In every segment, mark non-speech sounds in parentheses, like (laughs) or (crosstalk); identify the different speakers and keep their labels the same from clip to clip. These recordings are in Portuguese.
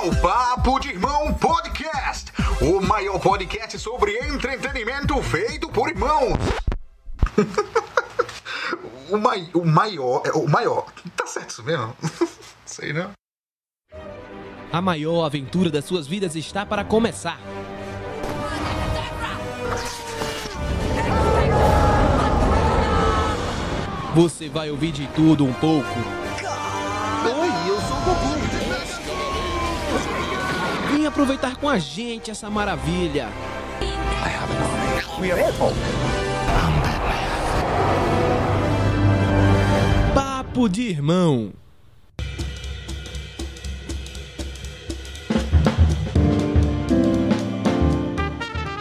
Speaker 1: ao Papo de Irmão Podcast, o maior podcast sobre entretenimento feito por irmãos. (laughs) o, mai, o maior, é o maior. Tá certo isso mesmo? (laughs) Sei não.
Speaker 2: A maior aventura das suas vidas está para começar. Você vai ouvir de tudo um pouco. Aproveitar com a gente essa maravilha. Papo de irmão.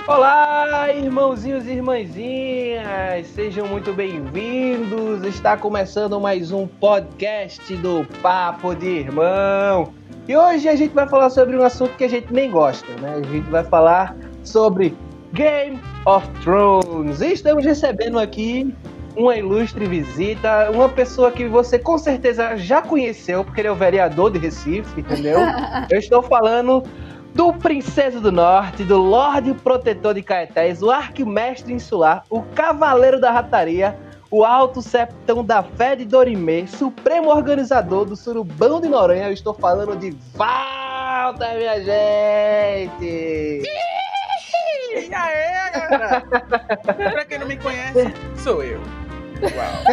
Speaker 3: Olá, irmãozinhos e irmãzinhas, sejam muito bem-vindos. Está começando mais um podcast do Papo de Irmão. E hoje a gente vai falar sobre um assunto que a gente nem gosta, né? A gente vai falar sobre Game of Thrones. E estamos recebendo aqui uma ilustre visita, uma pessoa que você com certeza já conheceu, porque ele é o vereador de Recife, entendeu? (laughs) Eu estou falando do Princesa do Norte, do Lorde Protetor de Caetés, o Arquimestre Insular, o Cavaleiro da Rataria, o Alto Septão da Fé de Dorimê, Supremo Organizador do Surubão de Noronha. Eu estou falando de Walter, minha gente!
Speaker 4: E aí, galera? (laughs) pra quem não me conhece, sou eu. Uau.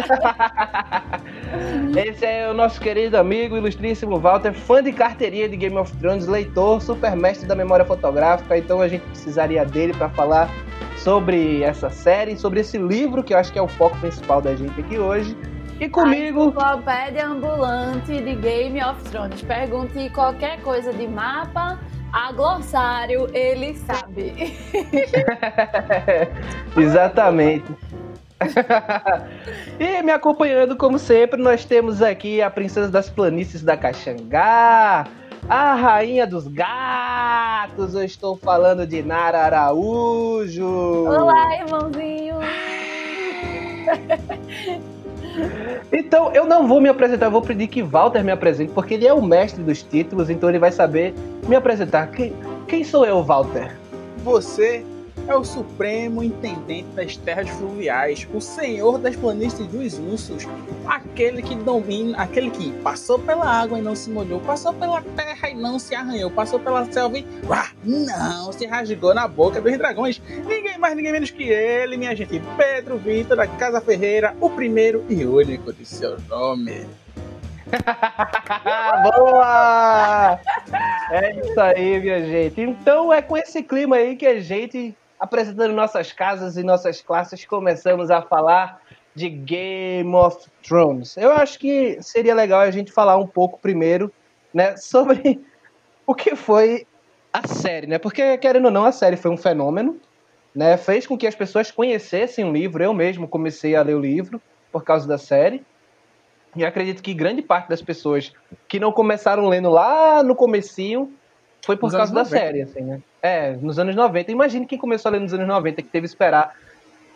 Speaker 3: Esse é o nosso querido amigo, ilustríssimo Walter, fã de carteirinha de Game of Thrones, leitor, supermestre da memória fotográfica, então a gente precisaria dele para falar sobre essa série, sobre esse livro, que eu acho que é o foco principal da gente aqui hoje. E comigo,
Speaker 5: A enciclopédia ambulante de Game of Thrones. Pergunte qualquer coisa de mapa, a glossário, ele sabe. (laughs)
Speaker 3: exatamente. (laughs) e me acompanhando, como sempre, nós temos aqui a princesa das planícies da Caxangá, a rainha dos gatos. Eu estou falando de Nara Araújo.
Speaker 5: Olá, irmãozinho. (laughs)
Speaker 3: Então, eu não vou me apresentar, eu vou pedir que Walter me apresente, porque ele é o mestre dos títulos, então ele vai saber me apresentar. Quem, quem sou eu, Walter?
Speaker 4: Você é o supremo intendente das terras fluviais, o senhor das planícies dos ursos, aquele que domina, aquele que passou pela água e não se molhou, passou pela terra e não se arranhou, passou pela selva e uá, não se rasgou na boca dos dragões. Ninguém mais, ninguém menos que ele, minha gente, Pedro Vitor da Casa Ferreira, o primeiro e único de seu nome. (laughs)
Speaker 3: Boa! É isso aí, minha gente. Então é com esse clima aí que a gente, apresentando nossas casas e nossas classes, começamos a falar de Game of Thrones. Eu acho que seria legal a gente falar um pouco primeiro, né, (laughs) sobre o que foi a série, né? Porque querendo ou não, a série foi um fenômeno, né? Fez com que as pessoas conhecessem o livro. Eu mesmo comecei a ler o livro por causa da série. E acredito que grande parte das pessoas que não começaram lendo lá no comecinho foi por
Speaker 4: Nos
Speaker 3: causa da
Speaker 4: anos 90.
Speaker 3: série, assim, né? É, nos anos 90. Imagine quem começou a ler nos anos 90, que teve que esperar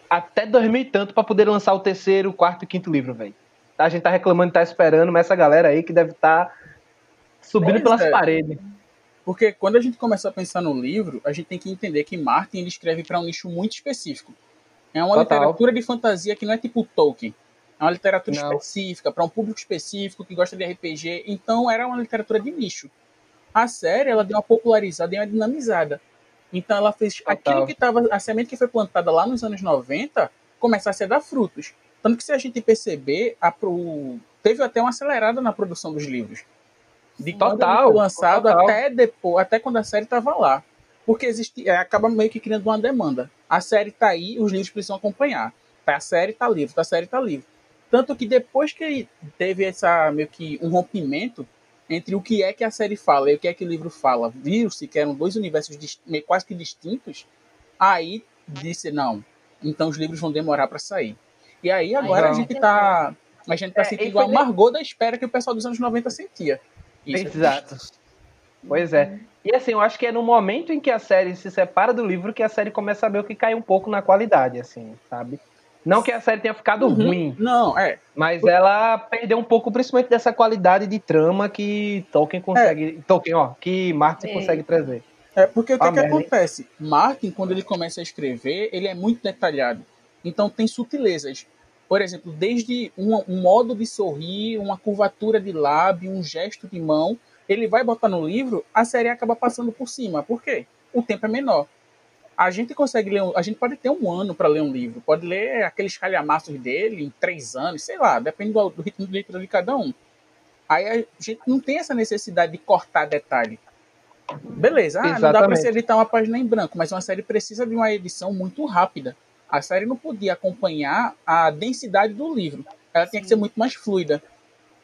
Speaker 3: até 2000 e tanto pra poder lançar o terceiro, quarto e quinto livro, velho. A gente tá reclamando tá esperando, mas essa galera aí que deve estar subindo
Speaker 4: Pois
Speaker 3: pelas
Speaker 4: é.
Speaker 3: paredes.
Speaker 4: Porque quando a gente começa a pensar no livro, a gente tem que entender que Martin ele escreve para um nicho muito específico. É uma
Speaker 3: Total.
Speaker 4: literatura de fantasia que não é tipo Tolkien. É uma literatura
Speaker 3: Não.
Speaker 4: específica, para um público específico que gosta de RPG. Então era uma literatura de nicho. A série ela deu uma popularizada e uma dinamizada. Então ela fez
Speaker 3: Total.
Speaker 4: aquilo que estava. A semente que foi plantada lá nos anos 90 começasse a dar frutos. Tanto que se a gente perceber, a pro... teve até uma acelerada na produção dos livros. De
Speaker 3: Total,
Speaker 4: lançado
Speaker 3: total.
Speaker 4: até depois, até quando a série estava lá. Porque existe, é, acaba meio que criando uma demanda. A série tá aí, os livros precisam acompanhar. Tá, a série tá livre, tá, a série tá livre. Tanto que depois que teve essa meio que um rompimento entre o que é que a série fala e o que é que o livro fala, viu-se que eram dois universos quase que distintos, aí disse não, então os livros vão demorar para sair. E aí agora a gente tá a gente tá
Speaker 3: É,
Speaker 4: sentindo a Margot da espera que o pessoal dos anos 90 sentia. Isso é
Speaker 3: Exato. Pois é. E assim, eu acho que é no momento em que a série se separa do livro que a série começa a meio que cair um pouco na qualidade, assim, sabe? Não que a série tenha ficado
Speaker 4: Uhum.
Speaker 3: ruim,
Speaker 4: Não, é.
Speaker 3: mas ela perdeu um pouco, principalmente dessa qualidade de trama que Tolkien consegue. Tolkien, ó, que Martin
Speaker 5: É.
Speaker 3: consegue trazer.
Speaker 4: É porque o que,
Speaker 3: Ah,
Speaker 4: que acontece? Martin, quando ele começa a escrever, ele é muito detalhado. Então tem sutilezas. Por exemplo, desde um, um modo de sorrir, uma curvatura de lábio, um gesto de mão, ele vai botar no livro, a série acaba passando por cima. Por quê? O tempo é menor. A gente consegue ler, um- a gente pode ter um ano para ler um livro, pode ler aqueles calhamaços dele em três anos, sei lá, depende do, do ritmo de leitura de cada um. Aí a gente não tem essa necessidade de cortar detalhe. Beleza, ah, não dá pra
Speaker 3: Exatamente.
Speaker 4: se editar uma página em branco, mas uma série precisa de uma edição muito rápida. A série não podia acompanhar a densidade do livro. Ela tinha que ser muito mais fluida.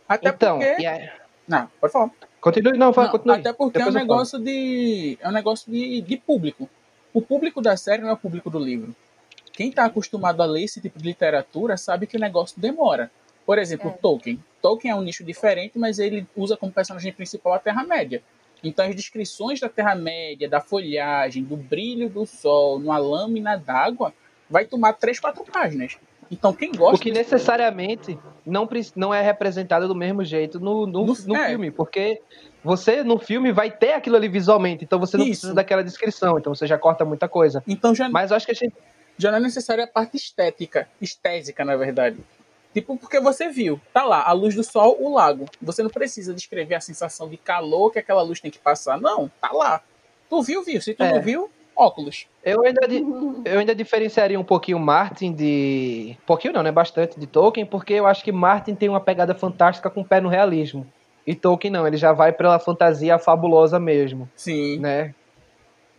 Speaker 4: Até
Speaker 3: então,
Speaker 4: porque.
Speaker 3: aí-
Speaker 4: Não, pode falar.
Speaker 3: continue, não, fala,
Speaker 4: Não,
Speaker 3: continue.
Speaker 4: até porque é um
Speaker 3: falo.
Speaker 4: negócio de. É um negócio de, de público. O público da série não é o público do livro. Quem está acostumado a ler esse tipo de literatura sabe que o negócio demora. Por exemplo,
Speaker 5: É.
Speaker 4: Tolkien. Tolkien é um nicho diferente, mas ele usa como personagem principal a Terra-média. Então as descrições da Terra-média, da folhagem, do brilho do sol, numa lâmina d'água, vai tomar três, quatro páginas. Então quem gosta.
Speaker 3: O que necessariamente não, não é representado do mesmo jeito no, no,
Speaker 4: No-
Speaker 3: no
Speaker 4: é.
Speaker 3: filme, porque você no filme vai ter aquilo ali visualmente, então você não
Speaker 4: Isso.
Speaker 3: precisa daquela descrição, então você já corta muita coisa.
Speaker 4: Então já,
Speaker 3: Mas eu acho que a gente.
Speaker 4: já não é necessária a parte estética, estésica, na verdade. Tipo, porque você viu, tá lá, a luz do sol, o lago. Você não precisa descrever a sensação de calor que aquela luz tem que passar. Não, tá lá. Tu viu, viu. Se tu
Speaker 3: É.
Speaker 4: não viu, óculos.
Speaker 3: Eu ainda, (laughs) eu ainda diferenciaria um pouquinho Martin de. Pouquinho não, né? Bastante de Tolkien, porque eu acho que Martin tem uma pegada fantástica com o pé no realismo. E Tolkien não, ele já vai pela fantasia fabulosa mesmo.
Speaker 4: Sim.
Speaker 3: né?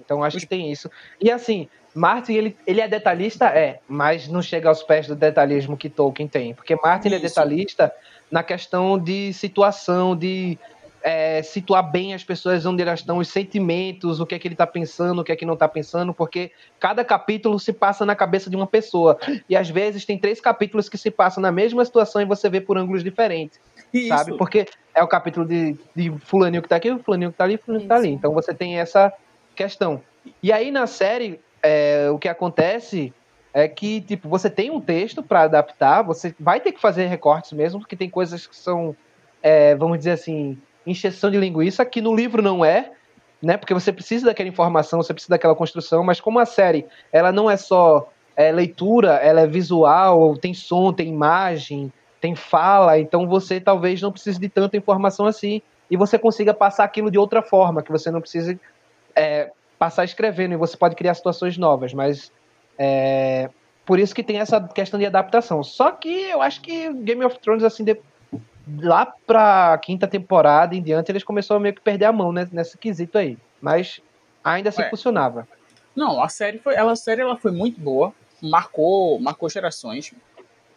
Speaker 3: Então acho que tem isso. E assim, Martin, ele, ele é detalhista? É, mas não chega aos pés do detalhismo que Tolkien tem. Porque Martin ele é detalhista na questão de situação, de é, situar bem as pessoas onde elas estão, os sentimentos, o que é que ele está pensando, o que é que não está pensando, porque cada capítulo se passa na cabeça de uma pessoa. E às vezes tem três capítulos que se passam na mesma situação e você vê por ângulos diferentes
Speaker 4: Isso.
Speaker 3: sabe? Porque é o capítulo de, de fulaninho que tá aqui, o fulaninho que tá ali, o fulaninho que tá ali.
Speaker 5: Isso.
Speaker 3: Então você tem essa questão. E aí na série, é, o que acontece é que, tipo, você tem um texto para adaptar, você vai ter que fazer recortes mesmo, porque tem coisas que são, é, vamos dizer assim, encheção de linguiça, que no livro não é, né? Porque você precisa daquela informação, você precisa daquela construção, mas como a série, ela não é só é, leitura, ela é visual, tem som, tem imagem, tem fala, então você talvez não precise de tanta informação assim e você consiga passar aquilo de outra forma, que você não precise é, passar escrevendo e você pode criar situações novas, mas é, por isso que tem essa questão de adaptação. Só que eu acho que Game of Thrones, assim, de- lá pra quinta temporada em diante, eles começaram a meio que perder a mão né, nesse quesito aí. Mas ainda assim
Speaker 4: Ué.
Speaker 3: funcionava.
Speaker 4: Não, a série foi, ela, a série ela foi muito boa, marcou, marcou gerações.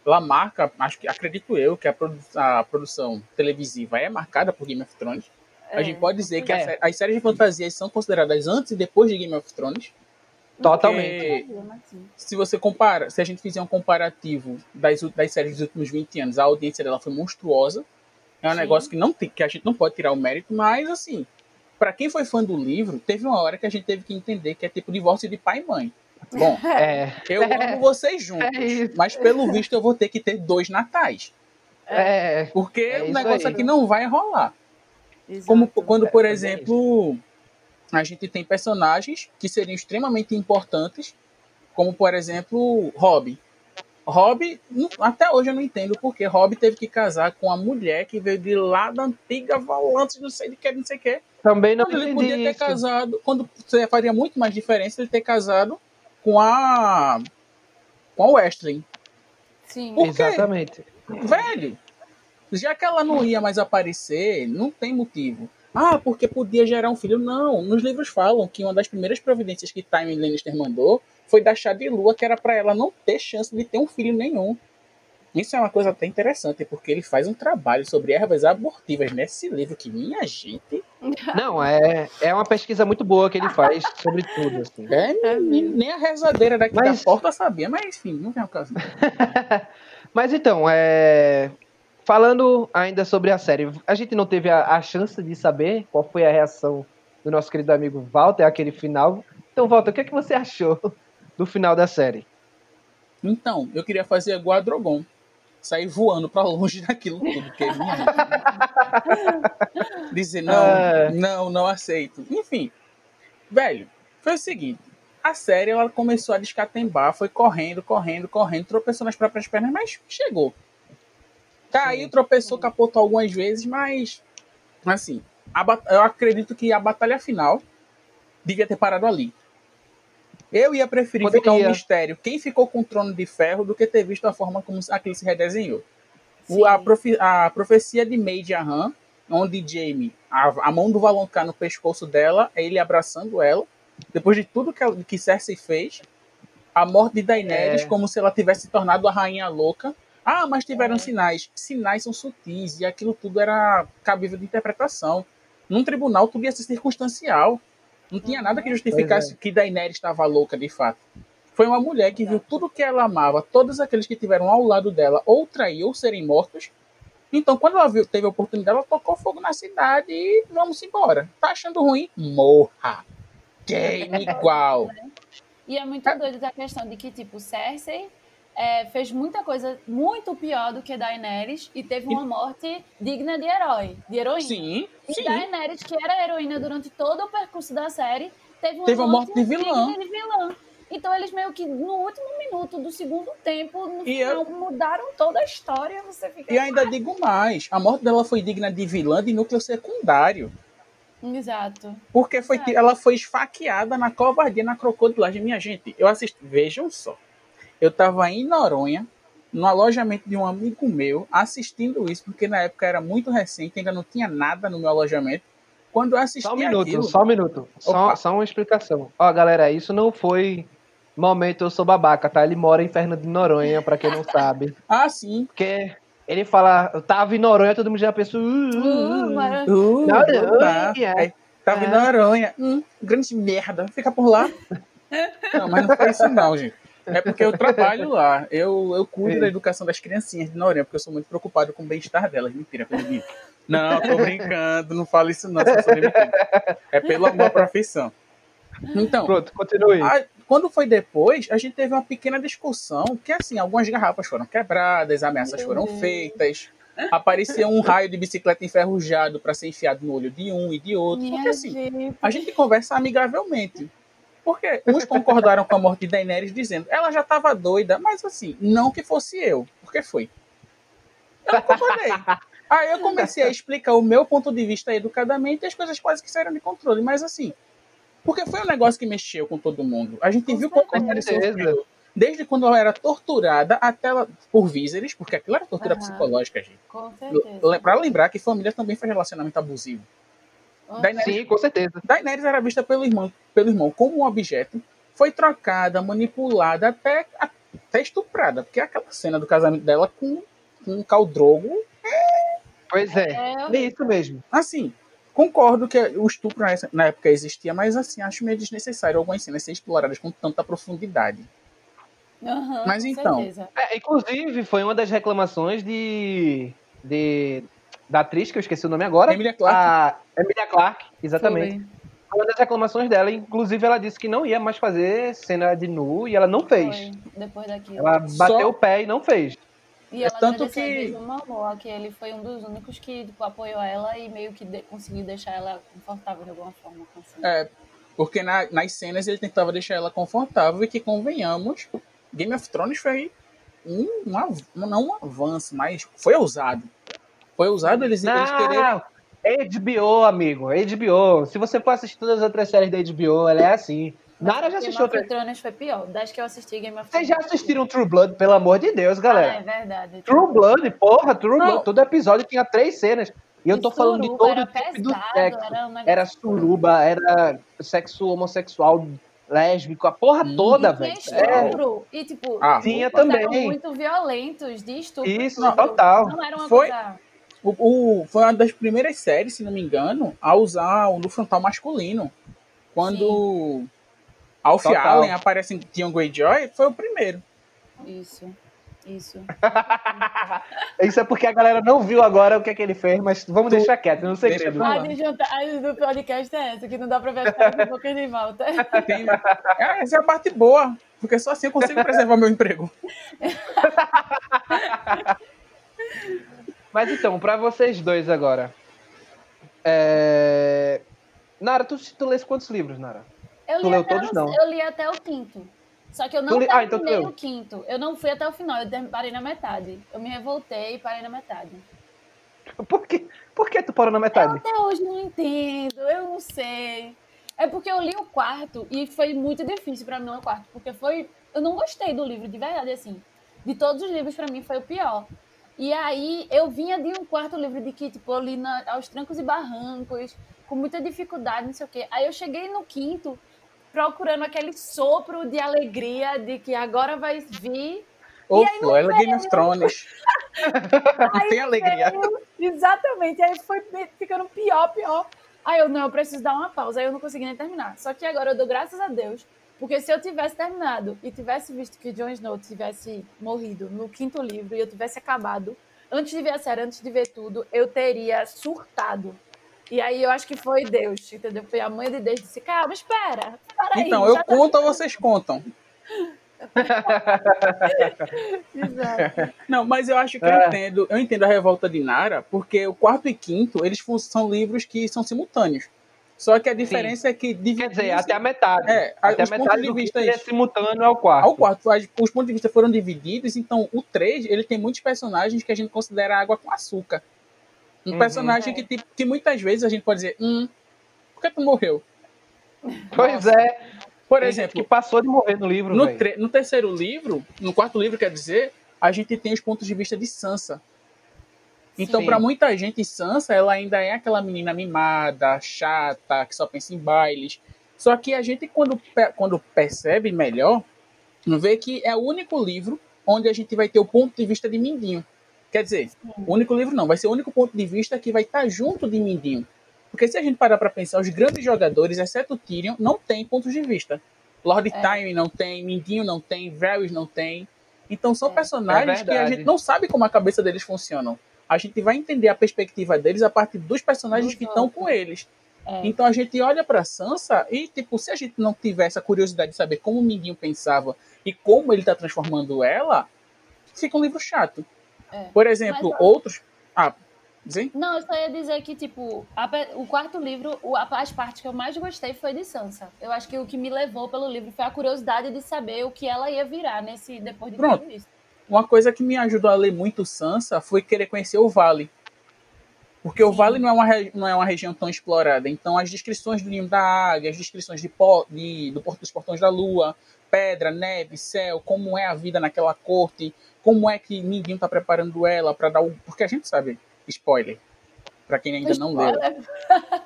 Speaker 4: Ela marca, acho que acredito eu que a, produ- a produção televisiva é marcada por Game of Thrones. A
Speaker 5: É.
Speaker 4: gente pode dizer que a
Speaker 3: É.
Speaker 4: sé- as séries de fantasias são consideradas antes e depois de Game of Thrones.
Speaker 3: Totalmente.
Speaker 4: Porque se você compara, se a gente fizer um comparativo das, das séries dos últimos 20 anos, a audiência dela foi monstruosa. É um
Speaker 5: Sim.
Speaker 4: negócio que não tem, que a gente não pode tirar o mérito, mas assim, pra quem foi fã do livro, teve uma hora que a gente teve que entender que é tipo divórcio de pai e mãe. Bom, (laughs)
Speaker 3: É,
Speaker 4: eu amo vocês juntos,
Speaker 3: É
Speaker 4: mas pelo visto eu vou ter que ter dois natais,
Speaker 3: é,
Speaker 4: porque
Speaker 3: É
Speaker 4: o
Speaker 3: isso
Speaker 4: negócio
Speaker 3: aí.
Speaker 4: aqui não vai rolar.
Speaker 5: Exato.
Speaker 4: Como quando, por
Speaker 3: É, é
Speaker 4: exemplo, a gente tem personagens que seriam extremamente importantes, como por exemplo, Rob. Rob, não- até hoje eu não entendo porque Rob teve que casar com a mulher que veio de lá da antiga Volantes, não sei de que, não sei o que.
Speaker 3: também não
Speaker 4: ele podia ter
Speaker 3: isso.
Speaker 4: casado, quando faria muito mais diferença ele ter casado com a com a Westling.
Speaker 5: Sim.
Speaker 3: Exatamente.
Speaker 4: Velho, já que ela não ia mais aparecer, não tem motivo. Ah, porque podia gerar um filho. Não, nos livros falam que uma das primeiras providências que Time Lannister mandou foi dar chá de lua, que era pra ela não ter chance de ter um filho nenhum. Isso é uma coisa até interessante, porque ele faz um trabalho sobre ervas abortivas nesse livro que, minha gente, (laughs)
Speaker 3: Não, é, é uma pesquisa muito boa que ele faz sobre tudo. Assim.
Speaker 4: é,
Speaker 5: É
Speaker 4: nem, nem a rezadeira daqui
Speaker 3: Mas-
Speaker 4: da porta sabia, mas enfim, não vem ao caso. (laughs)
Speaker 3: Mas então, é... falando ainda sobre a série, a gente não teve a, a chance de saber qual foi a reação do nosso querido amigo Walter, aquele final. Então, Walter, o que, é que você achou do final da série?
Speaker 4: Então, eu queria fazer igual a Drogon. Sair voando pra longe daquilo tudo. Porque, minha (laughs) gente, Dizer, não,
Speaker 3: É.
Speaker 4: não, não aceito. Enfim, velho, foi o seguinte. A série, ela começou a descatembar, foi correndo, correndo, correndo, tropeçou nas próprias pernas, mas chegou. Caiu, tropeçou, capotou algumas vezes, mas, assim, eu acredito que a batalha final devia ter parado ali. Eu ia preferir
Speaker 3: Poderia.
Speaker 4: ficar um mistério quem ficou com o trono de ferro do que ter visto a forma como aquilo se redesenhou. O- a, profe- a profecia de Made Han, onde Jamie, a, a mão do Valonqar no pescoço dela, é ele abraçando ela, depois de tudo que, ela- que Cersei fez, a morte de Daenerys,
Speaker 3: É.
Speaker 4: como se ela tivesse se tornado a rainha louca. Ah, mas tiveram
Speaker 5: É.
Speaker 4: sinais. Sinais são sutis e aquilo tudo era cabível de interpretação. Num tribunal tudo ia ser circunstancial. Não tinha nada que justificasse que Daenerys estava louca de fato. Foi uma mulher que viu tudo que ela amava, todos aqueles que tiveram ao lado dela ou trair ou serem mortos. Então, quando ela viu, teve a oportunidade, ela tocou fogo na cidade e vamos embora. Tá achando ruim? Morra. Game igual. (laughs)
Speaker 5: E é muito doido a questão de que, tipo, Cersei é, fez muita coisa muito pior do que Daenerys e teve uma morte digna de herói, de heroína.
Speaker 4: Sim,
Speaker 5: E
Speaker 4: sim.
Speaker 5: Daenerys, que era heroína durante todo o percurso da série, teve uma,
Speaker 4: Teve uma morte de vilã.
Speaker 5: digna de vilã. Então eles meio que no último minuto do segundo tempo, no
Speaker 4: E
Speaker 5: final, mudaram toda a história. Você fica.
Speaker 4: E ainda digo mais, a morte dela foi digna de vilã de núcleo secundário.
Speaker 5: Exato.
Speaker 4: Porque foi,
Speaker 5: É.
Speaker 4: ela foi esfaqueada na covardia, na crocodilagem. Minha gente, eu assisti. Vejam só. Eu tava em Noronha, no alojamento de um amigo meu, assistindo isso, porque na época era muito recente, ainda não tinha nada no meu alojamento. Quando eu assisti
Speaker 3: Só um minuto,
Speaker 4: aquilo,
Speaker 3: só um minuto. Só, só uma explicação. Ó, galera, isso não foi momento eu sou babaca, tá? Ele mora em Fernando de Noronha, pra quem não sabe. (laughs)
Speaker 4: Ah, sim.
Speaker 3: Porque ele fala, eu tava em Noronha, todo mundo já pensou. "Uh, uh,
Speaker 5: Uh,
Speaker 3: uh".
Speaker 4: Uh,
Speaker 3: Noronha.
Speaker 4: tá. É, tava em
Speaker 3: É.
Speaker 4: Noronha. Hum, grande merda. Fica por lá. (laughs) Não, mas não foi isso não, gente. É porque eu trabalho lá. Eu, eu cuido
Speaker 3: É.
Speaker 4: da educação das criancinhas de Noronha, porque eu sou muito preocupado com o bem-estar delas. Mentira, pelo menos. Não, tô brincando. Não fala isso não. É pelo amor à profissão. Então,
Speaker 3: Pronto, continue.
Speaker 4: a- quando foi depois, a gente teve uma pequena discussão, que assim, algumas garrafas foram quebradas, ameaças
Speaker 5: Meu
Speaker 4: foram
Speaker 5: Deus.
Speaker 4: feitas, apareceu um raio de bicicleta enferrujado para ser enfiado no olho de um e de outro, porque
Speaker 5: Minha
Speaker 4: assim,
Speaker 5: gente.
Speaker 4: a gente conversa amigavelmente. Porque uns concordaram com a morte de Daenerys dizendo, ela já estava doida, mas assim, não que fosse eu, porque foi. Eu não concordei. Aí eu comecei a explicar o meu ponto de vista educadamente e as coisas quase que saíram de controle, mas assim, porque foi um negócio que mexeu com todo mundo. A gente
Speaker 5: Com
Speaker 4: viu como. Daenerys sofreu. Desde quando ela era torturada até ela, por Viserys, porque aquilo era tortura
Speaker 5: Aham.
Speaker 4: psicológica, gente.
Speaker 5: Com certeza.
Speaker 4: Pra lembrar que família também faz relacionamento abusivo. Daenerys
Speaker 3: Sim, com certeza.
Speaker 4: Daenerys era vista pelo irmão, pelo irmão como um objeto, foi trocada, manipulada, até, até estuprada. Porque aquela cena do casamento dela com, com o Khal Drogo,
Speaker 3: Pois é.
Speaker 5: É,
Speaker 3: É isso mesmo.
Speaker 4: assim, concordo que o estupro na época existia, mas assim, acho meio desnecessário algumas cenas serem exploradas com tanta profundidade.
Speaker 5: aham,
Speaker 4: Mas
Speaker 5: com
Speaker 4: então.
Speaker 3: É, inclusive, foi uma das reclamações de, de. Da atriz, que eu esqueci o nome agora.
Speaker 4: Emilia Clarke.
Speaker 3: A Emilia Clarke, exatamente.
Speaker 5: Foi,
Speaker 3: uma das reclamações dela. Inclusive, ela disse que não ia mais fazer cena de nu e ela não fez.
Speaker 5: foi, depois daquilo.
Speaker 3: Ela bateu
Speaker 4: Só-
Speaker 3: o pé e não fez.
Speaker 5: E
Speaker 4: É
Speaker 5: ela
Speaker 4: tanto
Speaker 5: agradeceu
Speaker 4: que-
Speaker 5: Momoa, que ele foi um dos únicos que tipo, apoiou ela e meio que de- conseguiu deixar ela confortável de alguma forma. Assim.
Speaker 4: É, porque na- nas cenas ele tentava deixar ela confortável e que, convenhamos, Game of Thrones foi um, um não um avanço, mas foi ousado. Foi ousado eles, eles quererem.
Speaker 3: Não! HBO, amigo. HBO. Se você for assistir todas as outras séries da HBO, ela é assim. Nara já
Speaker 5: Game
Speaker 3: assistiu
Speaker 5: of
Speaker 3: outra.
Speaker 5: Thrones foi pior. Das que eu assisti Game of
Speaker 3: Vocês
Speaker 5: Thrones.
Speaker 3: já assistiram True Blood, pelo amor de Deus,
Speaker 5: Ah,
Speaker 3: galera.
Speaker 5: é verdade.
Speaker 3: True Blood, porra, True
Speaker 4: Não.
Speaker 3: Blood. Todo episódio tinha três cenas. E eu tô
Speaker 5: E
Speaker 3: falando de todo
Speaker 5: era
Speaker 3: tipo do
Speaker 5: pesado,
Speaker 3: sexo.
Speaker 5: Era, um negócio-
Speaker 3: Era suruba, era sexo homossexual, lésbico, a porra
Speaker 4: Hum.
Speaker 3: toda, velho.
Speaker 5: tinha
Speaker 3: É,
Speaker 5: estupro. E, tipo,
Speaker 4: Ah,
Speaker 3: tinha também.
Speaker 5: muito violentos de estupro.
Speaker 3: Isso,
Speaker 5: tudo.
Speaker 3: total.
Speaker 5: Não era uma
Speaker 4: Foi-
Speaker 5: coisa...
Speaker 4: O, o- foi uma das primeiras séries, se não me engano, a usar o no frontal masculino. Quando Alf
Speaker 3: Total.
Speaker 4: Allen aparece em Theon Greyjoy, foi o primeiro.
Speaker 5: Isso, isso. (laughs)
Speaker 3: Isso é porque a galera não viu agora o que é que ele fez, mas vamos
Speaker 4: Tu-
Speaker 3: deixar quieto, não
Speaker 4: Deixa
Speaker 3: segredo.
Speaker 4: pra
Speaker 5: A desvantagem do podcast é essa, que não dá pra ver de boca de volta.
Speaker 4: Tem- É, essa é a parte boa. Porque só assim eu consigo preservar meu emprego. (laughs)
Speaker 3: Mas então, pra vocês dois agora. É... Nara, tu, tu lês quantos livros, Nara?
Speaker 5: Eu
Speaker 3: Tu leu todos,
Speaker 5: o,
Speaker 3: não?
Speaker 5: eu li até o quinto. Só que eu não
Speaker 3: li- ah, então
Speaker 5: terminei o quinto. Eu não fui até o final, eu parei na metade. Eu me revoltei e parei na metade.
Speaker 3: Por que, por que tu parou na
Speaker 5: Eu
Speaker 3: metade?
Speaker 5: até hoje não entendo, eu não sei. É porque eu li o quarto e foi muito difícil pra mim o quarto, porque foi, eu não gostei do livro de verdade assim. De todos os livros pra mim foi o pior. E aí eu vinha de um quarto livro de que tipo eu li na- aos trancos e barrancos, com muita dificuldade, não sei o quê. Aí eu cheguei no quinto procurando aquele sopro de alegria de que agora vai vir
Speaker 4: Flor, ela é Game of Thrones. (laughs) Não tem alegria.
Speaker 5: veio- Exatamente. Aí foi ficando pior, pior. Aí eu, não, eu preciso dar uma pausa. Aí eu não consegui nem terminar. Só que agora eu dou graças a Deus. Porque se eu tivesse terminado e tivesse visto que Jon Snow tivesse morrido no quinto livro e eu tivesse acabado, antes de ver a série, antes de ver tudo, eu teria surtado. E aí eu acho que foi Deus, entendeu? Foi a mãe de Deus que disse, calma, espera. para aí,
Speaker 4: Então, eu
Speaker 5: tá
Speaker 4: conto ou vocês contam? (laughs)
Speaker 5: Exato.
Speaker 4: Não, mas eu acho que eu
Speaker 3: É.
Speaker 4: entendo, eu entendo a revolta de Nara, porque o quarto e quinto, eles são livros que são simultâneos. Só que a diferença é que
Speaker 3: Quer dizer, até a metade.
Speaker 4: É,
Speaker 3: até a metade
Speaker 4: de
Speaker 3: do
Speaker 4: vista
Speaker 3: é simultâneo ao quarto.
Speaker 4: ao quarto, os pontos de vista foram divididos, então o 3, ele tem muitos personagens que a gente considera água com açúcar. Um
Speaker 3: Uhum.
Speaker 4: personagem que, tipo, que muitas vezes a gente pode dizer, hum, por que tu morreu? (laughs)
Speaker 3: Pois é.
Speaker 4: Por
Speaker 3: Tem
Speaker 4: exemplo,
Speaker 3: que passou de morrer no livro,
Speaker 4: no, no terceiro livro, no quarto livro, quer dizer, a gente tem os pontos de vista de Sansa. Então, para muita gente, Sansa, ela ainda é aquela menina mimada, chata, que só pensa em bailes. Só que a gente, quando, quando percebe melhor, vê que é o único livro onde a gente vai ter o ponto de vista de Mindinho. Quer dizer, o único livro não, vai ser o único ponto de vista que vai estar junto de Mindinho. Porque se a gente parar para pensar, os grandes jogadores, exceto Tyrion, não tem pontos de vista. Lord
Speaker 5: É.
Speaker 4: Time não tem, Mindinho não tem, Varys não tem. Então são
Speaker 5: É.
Speaker 4: personagens
Speaker 3: É
Speaker 4: que a gente não sabe como a cabeça deles funcionam. A gente vai entender a perspectiva deles a partir dos personagens
Speaker 5: Dos
Speaker 4: que estão com eles.
Speaker 5: É.
Speaker 4: Então a gente olha pra Sansa e, tipo, se a gente não tiver essa curiosidade de saber como o Mindinho pensava e como ele tá transformando ela, fica um livro chato.
Speaker 5: É.
Speaker 4: Por exemplo,
Speaker 5: Mas-
Speaker 4: outros. Ah, sim?
Speaker 5: Não, eu só ia dizer que, tipo, a o quarto livro, as partes que eu mais gostei foi de Sansa. Eu acho que o que me levou pelo livro foi a curiosidade de saber o que ela ia virar nesse depois de
Speaker 4: Pronto.
Speaker 5: tudo isso.
Speaker 4: Uma coisa que me ajudou a ler muito Sansa foi querer conhecer o Vale. Porque o
Speaker 5: Sim.
Speaker 4: Vale não é, uma, não é uma região tão explorada. Então, as descrições do Ninho da Águia, as descrições de, de- do Porto dos Portões da Lua, pedra, neve, céu, como é a vida naquela corte, como é que Mindinho tá preparando ela para dar o. Porque a gente sabe, spoiler, para quem ainda não leu.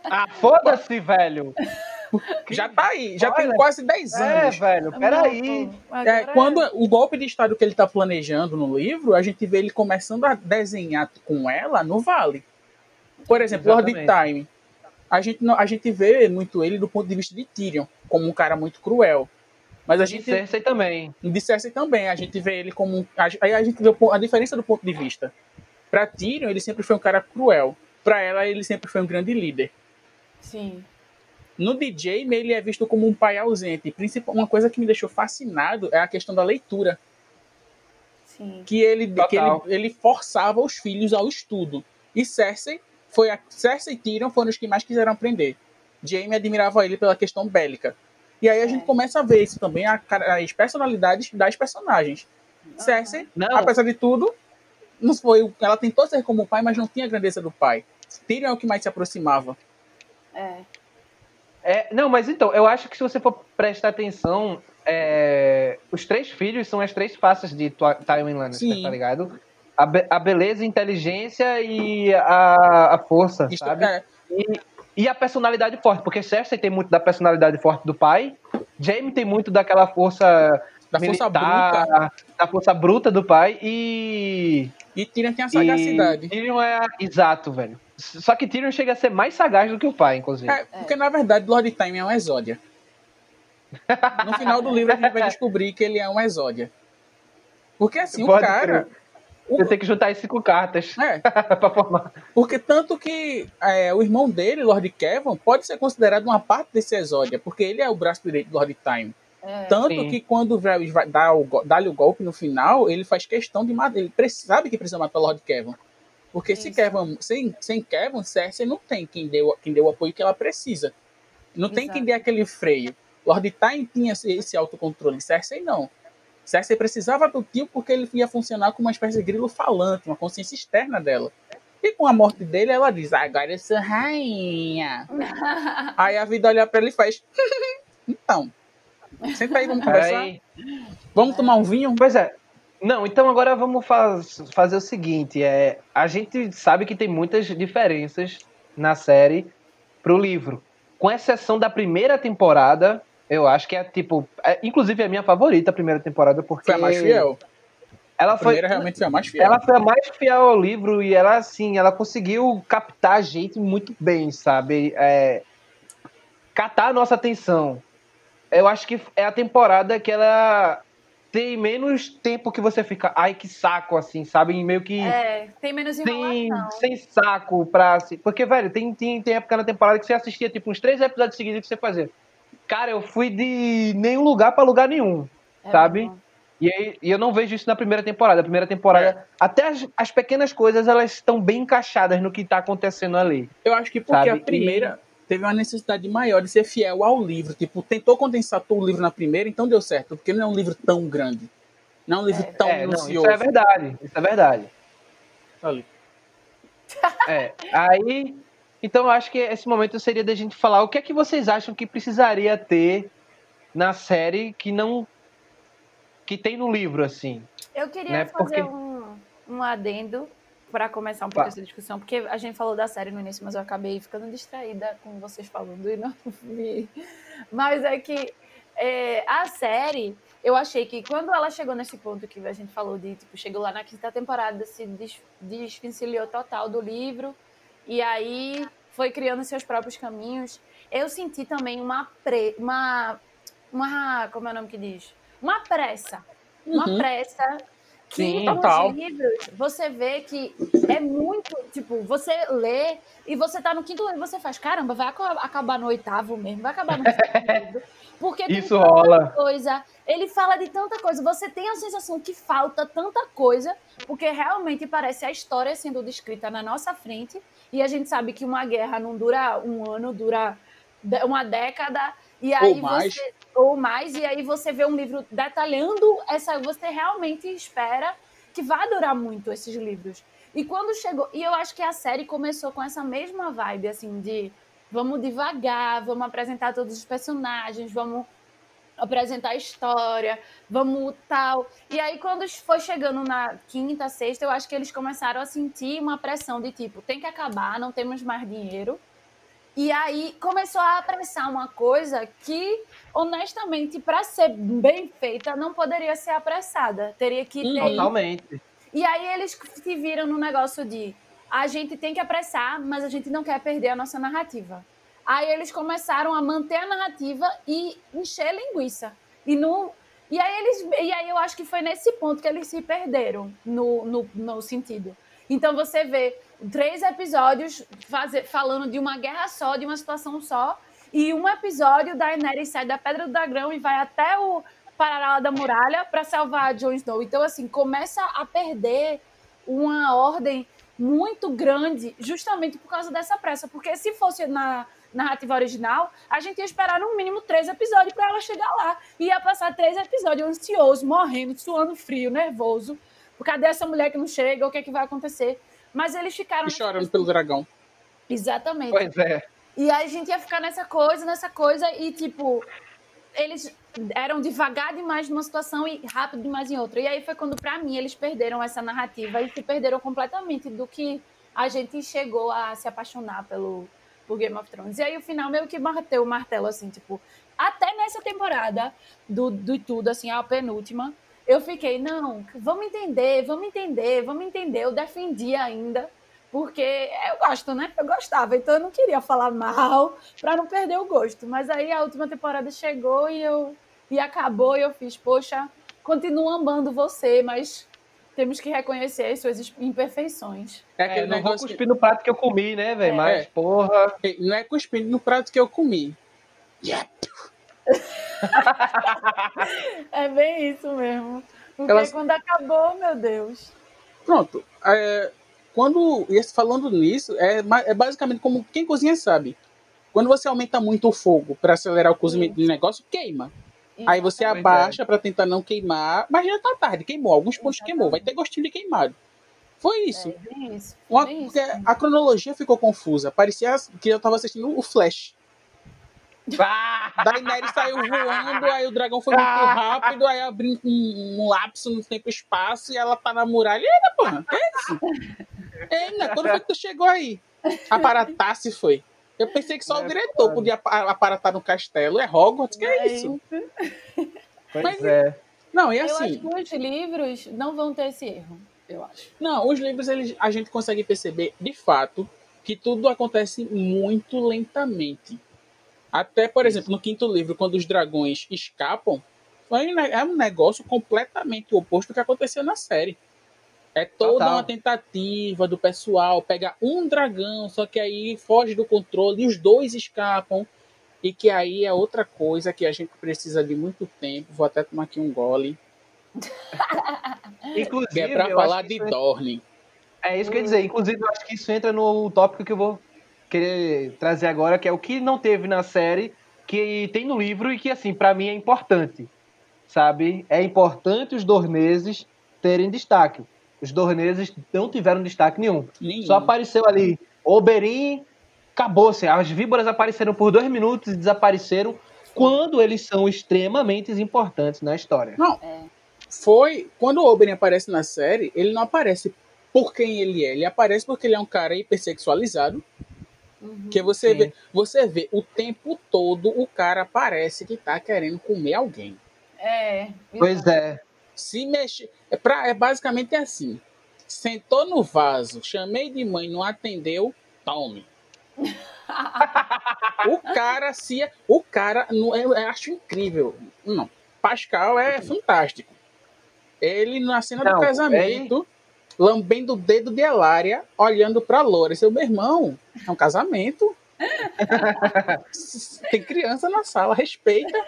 Speaker 3: Ah, foda-se, velho. (laughs)
Speaker 4: Já tá aí, já tem
Speaker 3: Spoiler?
Speaker 4: quase 10
Speaker 3: É,
Speaker 4: anos.
Speaker 3: velho, peraí.
Speaker 4: É, quando o golpe de estado que ele está planejando no livro, a gente vê ele começando a desenhar com ela no vale. Por exemplo, Lord. Time. A gente, não- a gente vê muito ele do ponto de vista de Tyrion, como um cara muito cruel. Mas a
Speaker 3: De
Speaker 4: gente
Speaker 3: Cersei também.
Speaker 4: de Cersei também, a gente vê ele como um, a- aí a gente vê a diferença do ponto de vista. Para Tyrion, ele sempre foi um cara cruel. Para ela, ele sempre foi um grande líder.
Speaker 5: Sim.
Speaker 4: No DJ, ele é visto como um pai ausente. Principal, uma coisa que me deixou fascinado é a questão da leitura.
Speaker 5: Sim.
Speaker 4: que ele, que ele, ele forçava os filhos ao estudo. E Cersei foi a Cersei e Tyrion foram os que mais quiseram aprender. Jaime admirava ele pela questão bélica. E aí a gente começa a ver isso também a as personalidades das personagens. Cersei,
Speaker 3: Não.
Speaker 4: apesar de tudo, não foi, ela tentou ser como o pai, mas não tinha a grandeza do pai. Tyrion é o que mais se aproximava.
Speaker 5: É.
Speaker 3: É, não, mas então, eu acho que se você for prestar atenção, é, os três filhos são as três faces de Tywin Lannister,
Speaker 4: Sim.
Speaker 3: tá ligado? A, be- a beleza, a inteligência e a, a força,
Speaker 4: Isto
Speaker 3: sabe?
Speaker 4: é,
Speaker 3: E, e a personalidade forte, porque Cersei tem muito da personalidade forte do pai, Jaime tem muito daquela força
Speaker 4: da força
Speaker 3: militar,
Speaker 4: bruta.
Speaker 3: da força bruta do pai e
Speaker 4: E Tyrion tem a sagacidade.
Speaker 3: E Tyrion é exato, velho. Só que Tyrion chega a ser mais sagaz do que o pai, inclusive.
Speaker 4: É, porque na verdade Lord Time é um exódia. No final do livro a gente vai (laughs) descobrir que ele é um exódia. Porque assim, o
Speaker 3: Pode
Speaker 4: cara.
Speaker 3: crer. Você tem que juntar as cinco cartas
Speaker 4: É, (laughs)
Speaker 3: pra formar.
Speaker 4: porque tanto que é, o irmão dele, Lord Kevin, pode ser considerado uma parte desse exódia, porque ele é o braço direito do Lord Time.
Speaker 5: É.
Speaker 4: Tanto
Speaker 3: Sim.
Speaker 4: que quando o Varys vai dar o, dá-lhe o golpe no final, ele faz questão de matar. Ele sabe que precisa matar o Lord Kevin. Porque se
Speaker 5: Isso.
Speaker 4: Kevin, sem, sem Kevin, Cersei não tem quem deu, quem deu o apoio que ela precisa. Não tem quem
Speaker 5: Exato.
Speaker 4: dê aquele freio. Lord Tywin tinha esse, esse autocontrole, Cersei não. Cersei precisava do tio porque ele ia funcionar como uma espécie de grilo falante, uma consciência externa dela. E com a morte dele, ela diz: "Ah, agora eu sou rainha. (laughs) Aí a vida olha pra ele e faz: (laughs) Então, senta aí, vamos conversar.
Speaker 3: Aí,
Speaker 4: Vamos tomar um vinho?
Speaker 3: Pois é. Não, então agora vamos faz- fazer o seguinte: é, a gente sabe que tem muitas diferenças na série pro livro. Com exceção da primeira temporada, eu acho que é tipo. é, inclusive é a minha favorita a primeira temporada, porque.
Speaker 4: Foi a mais fiel.
Speaker 3: Ela
Speaker 4: A
Speaker 3: foi.
Speaker 4: primeira realmente foi a mais fiel.
Speaker 3: Ela foi a mais fiel ao livro e ela, assim, ela conseguiu captar a gente muito bem, sabe? É, catar a nossa atenção. Eu acho que é a temporada que ela tem menos tempo que você fica, ai, que saco, assim, sabe? E meio que
Speaker 5: É, tem menos
Speaker 3: sem,
Speaker 5: enrolação.
Speaker 3: sem saco pra. Porque, velho, tem, tem, tem época na temporada que você assistia, tipo, uns três episódios seguidos que você fazia. Cara, eu fui de nenhum lugar pra lugar nenhum.
Speaker 5: É
Speaker 3: sabe?
Speaker 5: mesmo.
Speaker 3: E, aí- e eu não vejo isso na primeira temporada. A primeira temporada, até as, as pequenas coisas, elas estão bem encaixadas no que tá acontecendo ali.
Speaker 4: Eu acho que porque
Speaker 3: Sabe?
Speaker 4: a primeira teve uma necessidade maior de ser fiel ao livro. Tipo, tentou condensar todo o livro na primeira, então deu certo. Porque não é um livro tão grande. Não é um livro
Speaker 5: É.
Speaker 4: tão
Speaker 3: é, não,
Speaker 4: minucioso.
Speaker 3: isso é verdade. Isso é verdade.
Speaker 4: Ali. (laughs)
Speaker 3: É. Aí, então eu acho que esse momento seria da gente falar o que é que vocês acham que precisaria ter na série que não que tem no livro assim.
Speaker 5: Eu queria
Speaker 3: Né,
Speaker 5: fazer
Speaker 3: porque-
Speaker 5: um, um adendo para começar um pouco
Speaker 3: Tá.
Speaker 5: essa discussão, porque a gente falou da série no início, mas eu acabei ficando distraída com vocês falando e não (laughs) vi. Mas é que é, a série, eu achei que quando ela chegou nesse ponto que a gente falou de, tipo, chegou lá na quinta temporada, se des, desvencilhou total do livro, e aí foi criando seus próprios caminhos. Eu senti também uma, pre, uma, uma, como é o nome que diz? Uma pressa. Uma
Speaker 4: Uhum.
Speaker 5: pressa que
Speaker 3: Sim,
Speaker 5: nos
Speaker 4: total.
Speaker 5: livros você vê que é muito, tipo, você lê e você tá no quinto livro, você faz, caramba, vai aca- acabar no oitavo mesmo, vai acabar no (laughs) livro. Porque
Speaker 3: Isso rola.
Speaker 5: coisa, ele fala de tanta coisa, você tem a sensação que falta tanta coisa, porque realmente parece a história sendo descrita na nossa frente, e a gente sabe que uma guerra não dura um ano, dura uma década, e aí você ou mais, e aí você vê um livro detalhando essa, você realmente espera que vai durar muito esses livros. E quando chegou, e eu acho que a série começou com essa mesma vibe assim de vamos devagar, vamos apresentar todos os personagens, vamos apresentar a história, vamos tal. E aí, quando foi chegando na quinta, sexta, eu acho que eles começaram a sentir uma pressão de tipo, tem que acabar, não temos mais dinheiro. E aí começou a apressar uma coisa que, honestamente, para ser bem feita, não poderia ser apressada. Teria que ter.
Speaker 3: Totalmente.
Speaker 5: E aí eles se viram no negócio de a gente tem que apressar, mas a gente não quer perder a nossa narrativa. Aí eles começaram a manter a narrativa e encher linguiça. E, no, e, aí, eles, e aí eu acho que foi nesse ponto que eles se perderam no, no, no sentido. Então você vê três episódios faze- falando de uma guerra só, de uma situação só, e um episódio da Daenerys sai da Pedra do Dragão e vai até o Paralelo da Muralha para salvar a Jon Snow. Então, assim, começa a perder uma ordem muito grande justamente por causa dessa pressa. Porque se fosse na narrativa original, a gente ia esperar no mínimo três episódios para ela chegar lá. Ia passar três episódios ansioso, morrendo, suando frio, nervoso. Cadê essa mulher que não chega? O que é que vai acontecer? Mas eles ficaram.
Speaker 4: E chorando pelo dragão.
Speaker 5: Exatamente.
Speaker 3: Pois é.
Speaker 5: E aí a gente ia ficar nessa coisa, nessa coisa, e tipo, eles eram devagar demais numa situação e rápido demais em outra. E aí foi quando, pra mim, eles perderam essa narrativa e se perderam completamente do que a gente chegou a se apaixonar pelo por Game of Thrones. E aí o final meio que bateu o martelo, assim, tipo, até nessa temporada do, do tudo, assim, a penúltima, eu fiquei, não, vamos entender, vamos entender, vamos entender. Eu defendi ainda, porque eu gosto, né? Eu gostava, então eu não queria falar mal para não perder o gosto. Mas aí a última temporada chegou e eu e acabou e eu fiz, poxa, continuo amando você, mas temos que reconhecer as suas imperfeições.
Speaker 4: É
Speaker 3: É,
Speaker 4: aquele
Speaker 3: não vou
Speaker 4: negócio.
Speaker 3: cuspir no prato que eu comi, né, velho?
Speaker 5: É.
Speaker 3: Mas,
Speaker 4: É.
Speaker 3: porra.
Speaker 4: que- Não é cuspindo no prato que eu comi. Yeah. (laughs)
Speaker 5: É bem isso mesmo. Porque
Speaker 4: Elas-
Speaker 5: quando acabou, meu Deus.
Speaker 4: Pronto. É, quando e falando nisso, é, é basicamente como quem cozinha sabe. Quando você aumenta muito o fogo para acelerar o cozimento do negócio, queima. Aí você
Speaker 3: é.
Speaker 4: abaixa para tentar não queimar, mas já tá tarde, queimou. Alguns pontos queimou, vai ter gostinho de queimado. Foi isso.
Speaker 5: É isso.
Speaker 4: Uma-
Speaker 5: isso.
Speaker 4: a cronologia ficou confusa. Parecia que eu tava assistindo o Flash. (laughs)
Speaker 3: Ah!
Speaker 4: Daenerys saiu voando, aí o dragão foi muito (laughs) rápido, aí abriu um, um lapso no tempo e espaço e ela tá na muralha. Eita, porra, que é isso? Eita, quando foi que tu chegou aí? Aparatar se foi. Eu pensei que só o
Speaker 3: É,
Speaker 4: diretor
Speaker 3: foda.
Speaker 4: podia apa- aparatar no castelo. É Hogwarts? Que é isso?
Speaker 3: Pois
Speaker 4: Mas-
Speaker 3: é.
Speaker 4: Não, e
Speaker 5: Eu
Speaker 4: assim,
Speaker 5: acho que os livros não vão ter esse erro. Eu acho.
Speaker 4: não, os livros eles, a gente consegue perceber, de fato, que tudo acontece muito lentamente. Até, por exemplo, no quinto livro, quando os dragões escapam, é um negócio completamente oposto do que aconteceu na série. É toda
Speaker 3: Total.
Speaker 4: uma tentativa do pessoal pegar um dragão, só que aí foge do controle e os dois escapam. E que aí é outra coisa que a gente precisa de muito tempo. Vou até tomar aqui um gole. (laughs)
Speaker 3: Inclusive,
Speaker 4: Que é pra falar de
Speaker 3: isso
Speaker 4: Dorne.
Speaker 3: É isso que eu ia dizer. Inclusive, eu acho que isso entra no tópico que eu vou querer trazer agora, que é o que não teve na série, que tem no livro e que, assim, pra mim é importante. Sabe? É importante os dorneses terem destaque. Os dorneses não tiveram destaque nenhum. Só apareceu ali Oberyn, acabou-se. As víboras apareceram por dois minutos e desapareceram quando eles são extremamente importantes na história.
Speaker 4: Não,
Speaker 5: É.
Speaker 4: foi. Quando o Oberyn aparece na série, ele não aparece por quem ele é. Ele aparece porque ele é um cara hipersexualizado.
Speaker 5: Uhum.
Speaker 4: Que você
Speaker 3: Sim.
Speaker 4: vê, você vê o tempo todo o cara parece que tá querendo comer alguém.
Speaker 5: É.
Speaker 3: Pois é.
Speaker 4: Se mexe. É, pra, é basicamente assim. Sentou no vaso, chamei de mãe, não atendeu, tome. (laughs) o cara se. O cara. não- Eu, eu acho incrível. Não. Pascal é fantástico. Ele, na cena
Speaker 3: Não,
Speaker 4: do casamento, lambendo o dedo de Elária, olhando pra Loura. Seu meu irmão, é um casamento. (laughs) Tem criança na sala, respeita.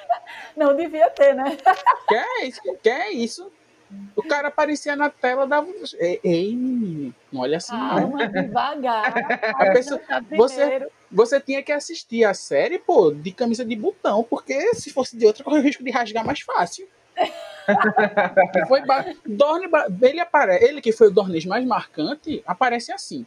Speaker 5: Não devia ter, né?
Speaker 4: Que é isso? Que é isso? O cara aparecia na tela, dava. Ei, menino, não olha assim, não.
Speaker 5: Calma, devagar.
Speaker 4: A pessoa-
Speaker 5: Tá
Speaker 4: você-. Você tinha que assistir a série, pô, de camisa de botão, porque se fosse de outra, corre o risco de rasgar mais fácil. (laughs) foi ba... Dorne, ele, apare... ele que foi o Dornês mais marcante, aparece assim.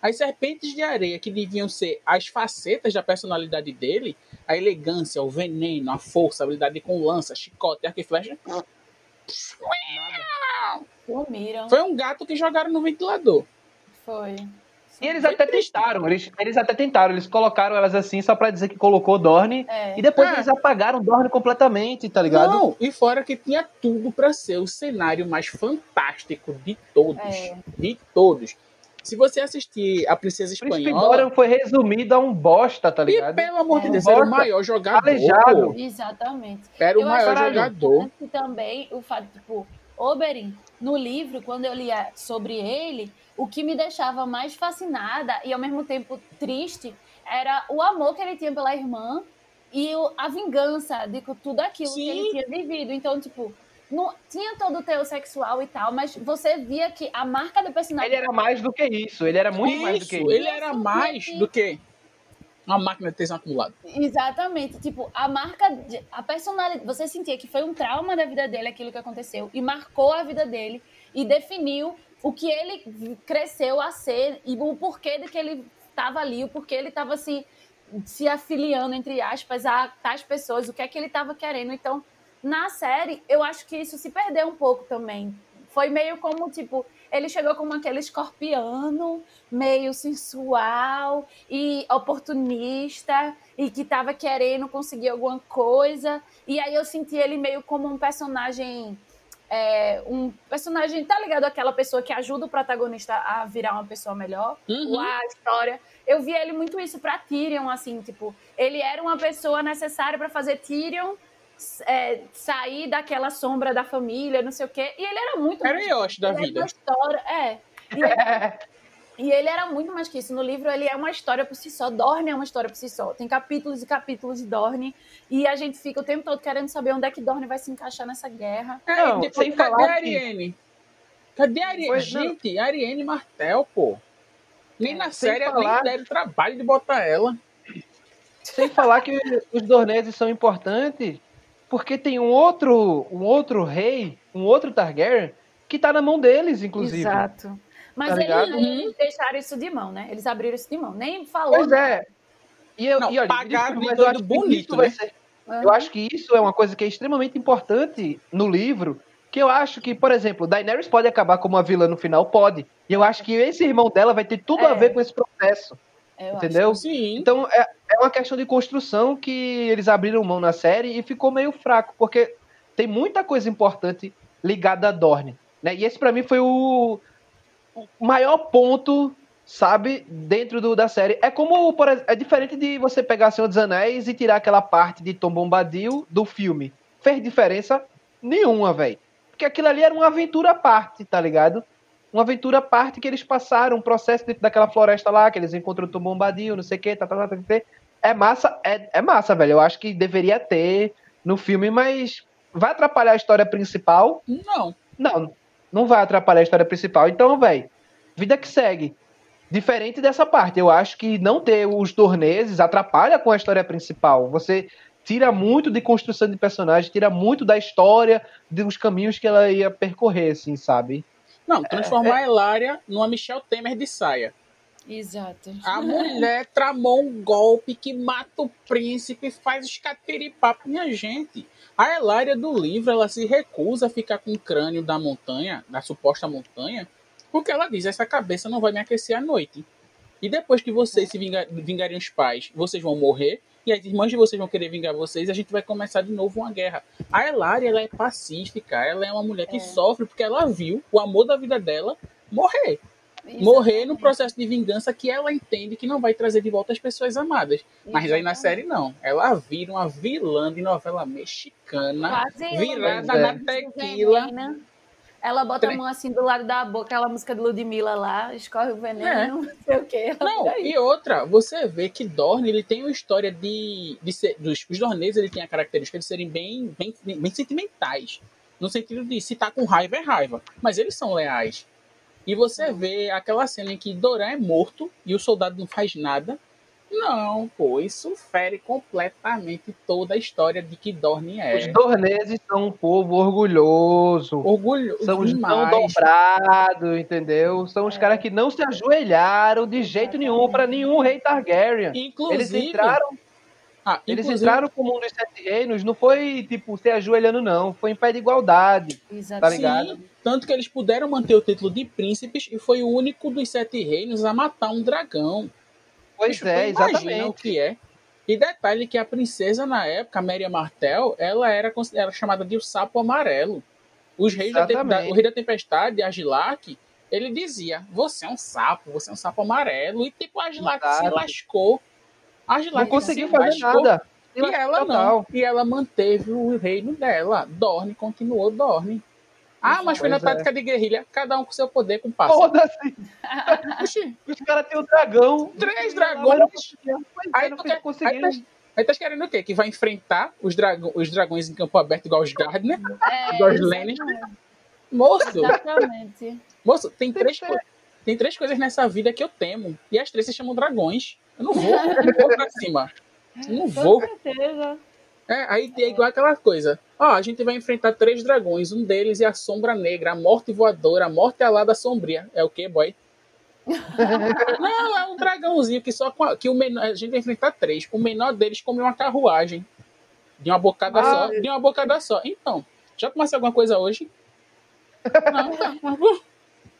Speaker 4: As serpentes de areia, que deviam ser as facetas da personalidade dele, a elegância, o veneno, a força, a habilidade com lança, chicote, arco e flecha,
Speaker 5: Sumiram.
Speaker 4: foi um gato que jogaram no ventilador.
Speaker 5: Foi.
Speaker 3: E eles até tentaram, eles, eles até tentaram, eles colocaram elas assim só pra dizer que colocou Dorne.
Speaker 5: É.
Speaker 3: E depois
Speaker 4: É.
Speaker 3: eles apagaram Dorne completamente, tá ligado?
Speaker 4: Não, e fora que tinha tudo pra ser o cenário mais fantástico de todos.
Speaker 5: É.
Speaker 4: De todos. Se você assistir A Princesa
Speaker 3: que
Speaker 4: Espanhola,
Speaker 3: Dorian foi resumido a um bosta, tá
Speaker 4: e
Speaker 3: ligado?
Speaker 4: pelo amor de. Deus, era o
Speaker 3: Bosta,
Speaker 4: maior jogador.
Speaker 3: aleijado.
Speaker 5: Exatamente.
Speaker 4: Era o
Speaker 5: Eu
Speaker 4: maior
Speaker 5: acho
Speaker 4: jogador.
Speaker 5: importante também o fato, tipo, Oberyn, no livro, quando eu lia sobre ele, o que me deixava mais fascinada e ao mesmo tempo triste era o amor que ele tinha pela irmã e o- a vingança de tudo aquilo que
Speaker 4: Sim.
Speaker 5: ele tinha vivido. Então, tipo, não, tinha todo o teu sexual e tal, mas você via que a marca do personagem.
Speaker 3: Ele era mais do que isso, ele era muito mais do que
Speaker 4: Isso,
Speaker 3: isso.
Speaker 4: ele era mais do que uma máquina de tesão acumulado.
Speaker 5: Exatamente. Tipo, a marca, de- a personalidade. Você sentia que foi um trauma da vida dele aquilo que aconteceu e marcou a vida dele e definiu o que ele cresceu a ser e o porquê de que ele estava ali, o porquê ele estava se, se afiliando, entre aspas, a tais pessoas, o que é que ele estava querendo. Então, na série, eu acho que isso se perdeu um pouco também. Foi meio como, tipo, ele chegou como aquele escorpiano, meio sensual e oportunista e que tava querendo conseguir alguma coisa. E aí eu senti ele meio como um personagem. é, um personagem, tá ligado? Aquela pessoa que ajuda o protagonista a virar uma pessoa melhor.
Speaker 4: Uhum.
Speaker 5: A história. Eu vi ele muito isso pra Tyrion, assim, tipo, ele era uma pessoa necessária pra fazer Tyrion é, sair daquela sombra da família, não sei o quê. E ele era muito.
Speaker 4: Era o Yoshi da
Speaker 5: ele
Speaker 4: vida.
Speaker 5: uma história, é. E ele (laughs) E ele era muito mais que isso. No livro, ele é uma história por si só. Dorne é uma história por si só. Tem capítulos e capítulos de Dorne. E a gente fica o tempo todo querendo saber onde é que Dorne vai se encaixar nessa guerra.
Speaker 4: É,
Speaker 3: Não,
Speaker 4: depois,
Speaker 3: sem
Speaker 4: cadê
Speaker 3: falar
Speaker 4: a
Speaker 3: que-
Speaker 4: Ariane? Cadê a Ariane?
Speaker 3: Pois não.
Speaker 4: Gente, a Ariane Martel, pô. Nem na
Speaker 3: Sem
Speaker 4: série
Speaker 3: falar-
Speaker 4: nem deram trabalho de botar ela.
Speaker 3: Sem falar que os Dorneses são importantes porque tem um outro, um outro rei, um outro Targaryen, que tá na mão deles, inclusive.
Speaker 5: Exato. Mas
Speaker 3: Tá
Speaker 5: eles, eles deixaram isso de mão, né? Eles abriram isso de mão. Nem falou.
Speaker 3: Pois é. E eu,
Speaker 4: Não,
Speaker 3: e olha,
Speaker 4: pagaram
Speaker 3: mas eu acho que
Speaker 4: bonito, né?
Speaker 3: ser-
Speaker 5: Aham.
Speaker 3: Eu acho que isso é uma coisa que é extremamente importante no livro. Que eu acho que, por exemplo, Daenerys pode acabar como uma vilã no final? Pode. E eu acho que esse irmão dela vai ter tudo a
Speaker 5: É.
Speaker 3: ver com esse processo.
Speaker 5: Eu
Speaker 3: entendeu?
Speaker 4: Sim.
Speaker 3: Então é, é uma questão de construção que eles abriram mão na série e ficou meio fraco, porque tem muita coisa importante ligada a Dorne. Né? E esse pra mim foi o, o maior ponto, sabe, dentro do- da série. É como, por é diferente de você pegar Senhor dos Anéis e tirar aquela parte de Tom Bombadil do filme. Fez diferença nenhuma, velho. Porque aquilo ali era uma aventura à parte, tá ligado? Uma aventura à parte que eles passaram, um processo dentro daquela floresta lá, que eles encontram o Bombadil, não sei o que, tá, tá, tá, tá, tá. É massa, é, é massa, velho. Eu acho que deveria ter no filme, mas vai atrapalhar a história principal?
Speaker 4: Não.
Speaker 3: Não, não vai atrapalhar a história principal. Então, velho, vida que segue. Diferente dessa parte, eu acho que não ter os torneses atrapalha com a história principal. Você tira muito de construção de personagem, tira muito da história, dos caminhos que ela ia percorrer, assim, sabe?
Speaker 4: Não, transformar a Elária numa Michelle Temer de saia.
Speaker 5: Exato.
Speaker 4: A mulher tramou um golpe que mata o príncipe, faz os catiripapos. Minha gente, a Elária do livro, ela se recusa a ficar com o crânio da montanha, da suposta montanha, porque ela diz, essa cabeça não vai me aquecer à noite. E depois que vocês se vinga- vingarem os pais, vocês vão morrer, e as irmãs de vocês vão querer vingar vocês, e a gente vai começar de novo uma guerra. A Elária, ela é pacífica, ela é uma mulher que
Speaker 5: É.
Speaker 4: sofre porque ela viu o amor da vida dela morrer morrer no processo de vingança que ela entende que não vai trazer de volta as pessoas amadas. Mas aí na série não. Ela vira uma vilã de novela mexicana,
Speaker 5: Quase
Speaker 4: virada na tequila.
Speaker 5: Ela bota a mão assim do lado da boca, aquela música de Ludmilla lá, escorre o veneno, não sei o quê.
Speaker 4: É. Não, e outra, você vê que Dorne ele tem uma história de, de ser, dos, os dorneses ele tem a característica de serem bem, bem, bem sentimentais. No sentido de se tá com raiva é raiva. Mas eles são leais. E você vê aquela cena em que Doran é morto e o soldado não faz nada. Não, pô, isso fere completamente toda a história de que Dorne
Speaker 3: Os
Speaker 4: é.
Speaker 3: dorneses são um povo orgulhoso.
Speaker 4: Orgulho
Speaker 3: São os não dobrados, entendeu? São os caras que não se ajoelharam de jeito nenhum para nenhum rei Targaryen. Eles
Speaker 4: Inclusive,
Speaker 3: entraram,
Speaker 4: ah,
Speaker 3: eles
Speaker 4: inclusive-
Speaker 3: entraram como um dos sete reinos, não foi tipo se ajoelhando, não. Foi em pé de igualdade.
Speaker 5: Exato.
Speaker 3: tá ligado?
Speaker 4: Sim, tanto que eles puderam manter o título de príncipes e foi o único dos sete reinos a matar um dragão.
Speaker 3: Pois
Speaker 4: Bicho,
Speaker 3: é,
Speaker 4: imagina o
Speaker 3: exatamente.
Speaker 4: que é. E detalhe que a princesa na época, a Maria Martel, ela era, chamada de o sapo amarelo. Os reis da,
Speaker 3: Exatamente.
Speaker 4: o rei da tempestade, Agilac, ele dizia: Você é um sapo, você é um sapo amarelo. E tipo, Agilac se lascou. Agilac
Speaker 3: Não conseguiu
Speaker 4: se
Speaker 3: fazer
Speaker 4: lascou.
Speaker 3: nada.
Speaker 4: E ela não. E ela manteve o reino dela. Dorne continuou Dorne. Ah, mas foi na
Speaker 3: é.
Speaker 4: tática de guerrilha. Cada um com seu poder, com pássaro.
Speaker 3: Foda-se. (laughs) Os caras têm o dragão.
Speaker 4: Três dragões.
Speaker 3: não é,
Speaker 4: Aí tu quer- aí Aí tá querendo o quê? Que vai enfrentar os, dragão, os dragões em campo aberto igual os Gardner?
Speaker 5: É,
Speaker 4: Igual os Lannister? Moço,
Speaker 5: Exatamente.
Speaker 4: moço, tem
Speaker 3: Tem
Speaker 4: três, tem três coisas nessa vida que eu temo. E as três se chamam dragões. Eu não vou, eu não vou pra cima. Eu não vou.
Speaker 5: Com certeza.
Speaker 4: É, aí é igual aquela coisa. Ó, a gente vai enfrentar três dragões. Um deles é a Sombra Negra, a Morte Voadora, a Morte Alada Sombria. É o quê, boy? (laughs) Não, é um dragãozinho que só com a, que o menor, a gente vai enfrentar três. O menor deles come uma carruagem. De uma bocada
Speaker 3: Ah,
Speaker 4: só. De uma bocada só. Então, já tomasse alguma coisa hoje? Não, não.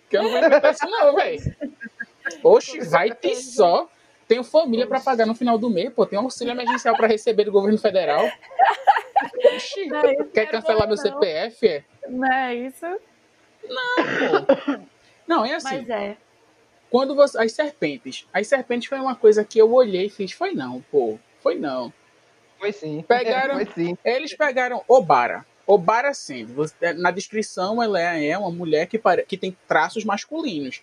Speaker 4: Que eu não vou inventar isso, não, velho. Oxe, vai ter só. Tenho família pra pagar no final do mês, pô. Tem um auxílio emergencial pra receber do governo federal. Oxi,
Speaker 5: Não,
Speaker 4: quer cancelar meu
Speaker 5: não.
Speaker 4: CPF? É?
Speaker 5: Não é isso?
Speaker 4: Não, é assim.
Speaker 5: Mas é.
Speaker 4: Quando você. As serpentes. As serpentes foi uma coisa que eu olhei e fiz. Foi não, pô. Foi não.
Speaker 3: Foi sim.
Speaker 4: Pegaram- (laughs)
Speaker 3: Foi sim.
Speaker 4: Eles pegaram Obara. Obara sendo. você- Na descrição, ela é uma mulher que, pare- que tem traços masculinos.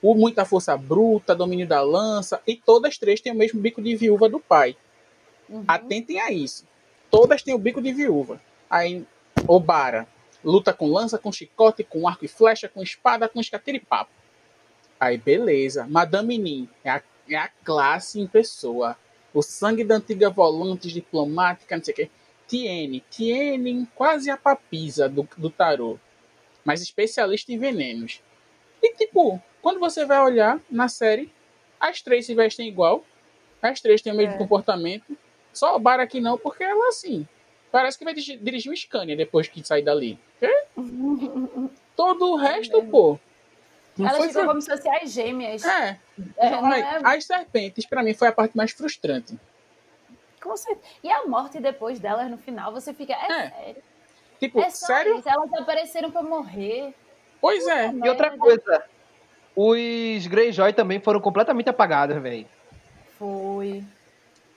Speaker 4: o muita força bruta, domínio da lança, e todas três têm o mesmo bico de viúva do pai.
Speaker 5: Uhum.
Speaker 4: Atentem a isso. Todas têm o bico de viúva. Aí, Obara luta com lança, com chicote, com arco e flecha, com espada, com escatiripapo. Aí, beleza. Madame Nin é a, é a classe em pessoa. O sangue da antiga volante diplomática, não sei o quê. Tiene. Tiene quase a papisa do, do tarô. Mas especialista em venenos. E, tipo, quando você vai olhar na série, as três se vestem igual. As três têm o mesmo
Speaker 5: É.
Speaker 4: comportamento. Só o Bar aqui não, porque ela, assim, parece que vai dirigir, um Scania depois que sair dali. Quê? (laughs) Todo o resto, pô. Não
Speaker 5: Elas ficam como as gêmeas.
Speaker 4: É,
Speaker 5: É,
Speaker 4: não,
Speaker 5: é,
Speaker 4: as serpentes, pra mim, foi a parte mais frustrante.
Speaker 5: com certeza. E a morte depois delas no final, você fica. É,
Speaker 4: É.
Speaker 5: sério.
Speaker 4: Tipo,
Speaker 5: É
Speaker 4: sério?
Speaker 5: isso. Elas apareceram pra morrer.
Speaker 4: Pois é.
Speaker 3: E outra coisa, os Greyjoy também foram completamente apagados, velho.
Speaker 5: Foi.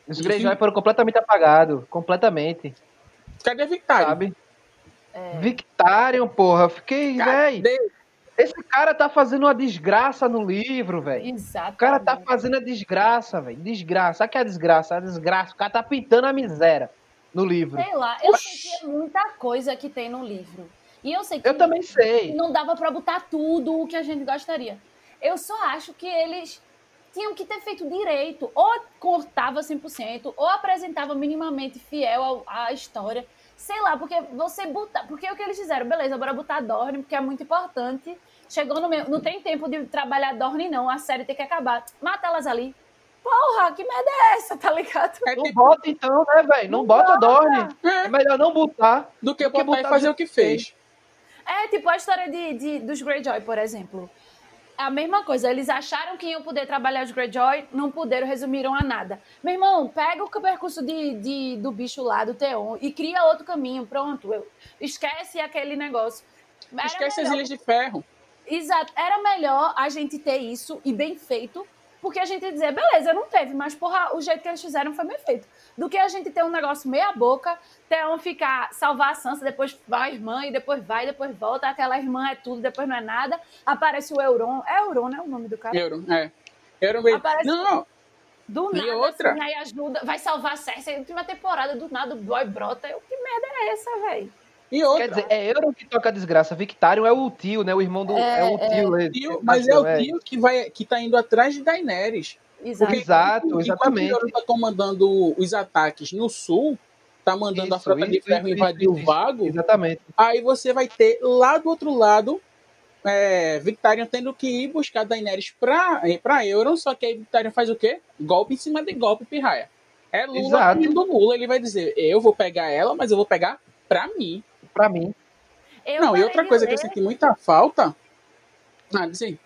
Speaker 3: Os. Greyjoy foram completamente apagados, completamente,
Speaker 4: Cadê a Victária?
Speaker 3: sabe? Victarion, porra, fiquei, velho. Esse cara tá fazendo uma desgraça no livro, velho.
Speaker 5: Exato.
Speaker 3: O cara tá fazendo a desgraça, velho. Desgraça. Sabe que é a desgraça? A desgraça. O cara tá pintando a miséria no livro.
Speaker 5: Sei lá, eu sei que é muita coisa que tem no livro. E eu sei que
Speaker 3: Eu também sei.
Speaker 5: não dava pra botar tudo o que a gente gostaria. Eu só acho que eles tinham que ter feito direito. Ou cortava 100%, ou apresentava minimamente fiel ao- à história. Sei lá, porque você botar. Porque é o que eles fizeram, beleza, bora botar Dorne, porque é muito importante. Chegou no meio. Não tem tempo de trabalhar Dorne, não. A série tem que acabar. Mata elas ali. Porra, que merda é essa, tá ligado?
Speaker 4: É
Speaker 3: Não
Speaker 4: tipo,
Speaker 3: bota então, né, velho? Não, bota Dorne.
Speaker 4: é,
Speaker 3: É melhor não botar.
Speaker 4: do que
Speaker 3: do que
Speaker 4: botar e fazer o que
Speaker 3: jeito
Speaker 4: fez.
Speaker 5: É, tipo a história de, de- dos Greyjoy, por exemplo. A mesma coisa. Eles acharam que iam poder trabalhar os Greyjoy, não puderam, resumiram a nada. Meu irmão, pega o percurso de, de- do bicho lá, do Theon, e cria outro caminho. Pronto. Eu- esquece aquele negócio. Era
Speaker 4: Esquece as
Speaker 5: melhor-
Speaker 4: ilhas de ferro.
Speaker 5: Exato. Era melhor a gente ter isso e bem feito, porque a gente ia dizer, beleza, não teve, mas porra, o jeito que eles fizeram foi bem feito. Do que a gente ter um negócio meia boca, ter um ficar, salvar a Sansa, depois vai a irmã, e depois vai, depois volta, aquela irmã é tudo, depois não é nada. Aparece o Euron. É Euron, né? O nome do cara?
Speaker 4: Euro, é. Euro meio...
Speaker 5: Aparece-
Speaker 4: Não,
Speaker 5: Do
Speaker 4: E
Speaker 5: nada,
Speaker 4: outra?
Speaker 5: assim, aí ajuda, vai salvar a Cersei. Última temporada, do nada, o boy brota. Eu, que merda é essa, velho?
Speaker 4: e outra.
Speaker 3: Quer dizer, é Euron que toca a desgraça. Victarion é o tio, né? O irmão do. É,
Speaker 5: É,
Speaker 3: o tio. né?
Speaker 4: Tio, mas é o tio que, vai, que tá indo atrás de Daenerys.
Speaker 5: Exato.
Speaker 4: Porque
Speaker 3: Exato, exatamente.
Speaker 4: o Euron tá comandando os ataques no sul, tá mandando a
Speaker 3: Isso,
Speaker 4: frota de
Speaker 3: isso,
Speaker 4: ferro
Speaker 3: isso,
Speaker 4: invadir o vago,
Speaker 3: Exatamente.
Speaker 4: aí você vai ter lá do outro lado é, Victarion tendo que ir buscar Daenerys pra, pra Euron, só que aí Victarion faz o quê? Golpe em cima de golpe, pirraia. É Lula
Speaker 3: Exato.
Speaker 4: do Lula, ele vai dizer, eu vou pegar ela, mas eu vou pegar pra mim.
Speaker 3: Pra mim.
Speaker 5: Eu
Speaker 4: Não, e outra
Speaker 5: de
Speaker 4: coisa que
Speaker 5: ler-
Speaker 4: eu senti muita falta... Ah, diz aí.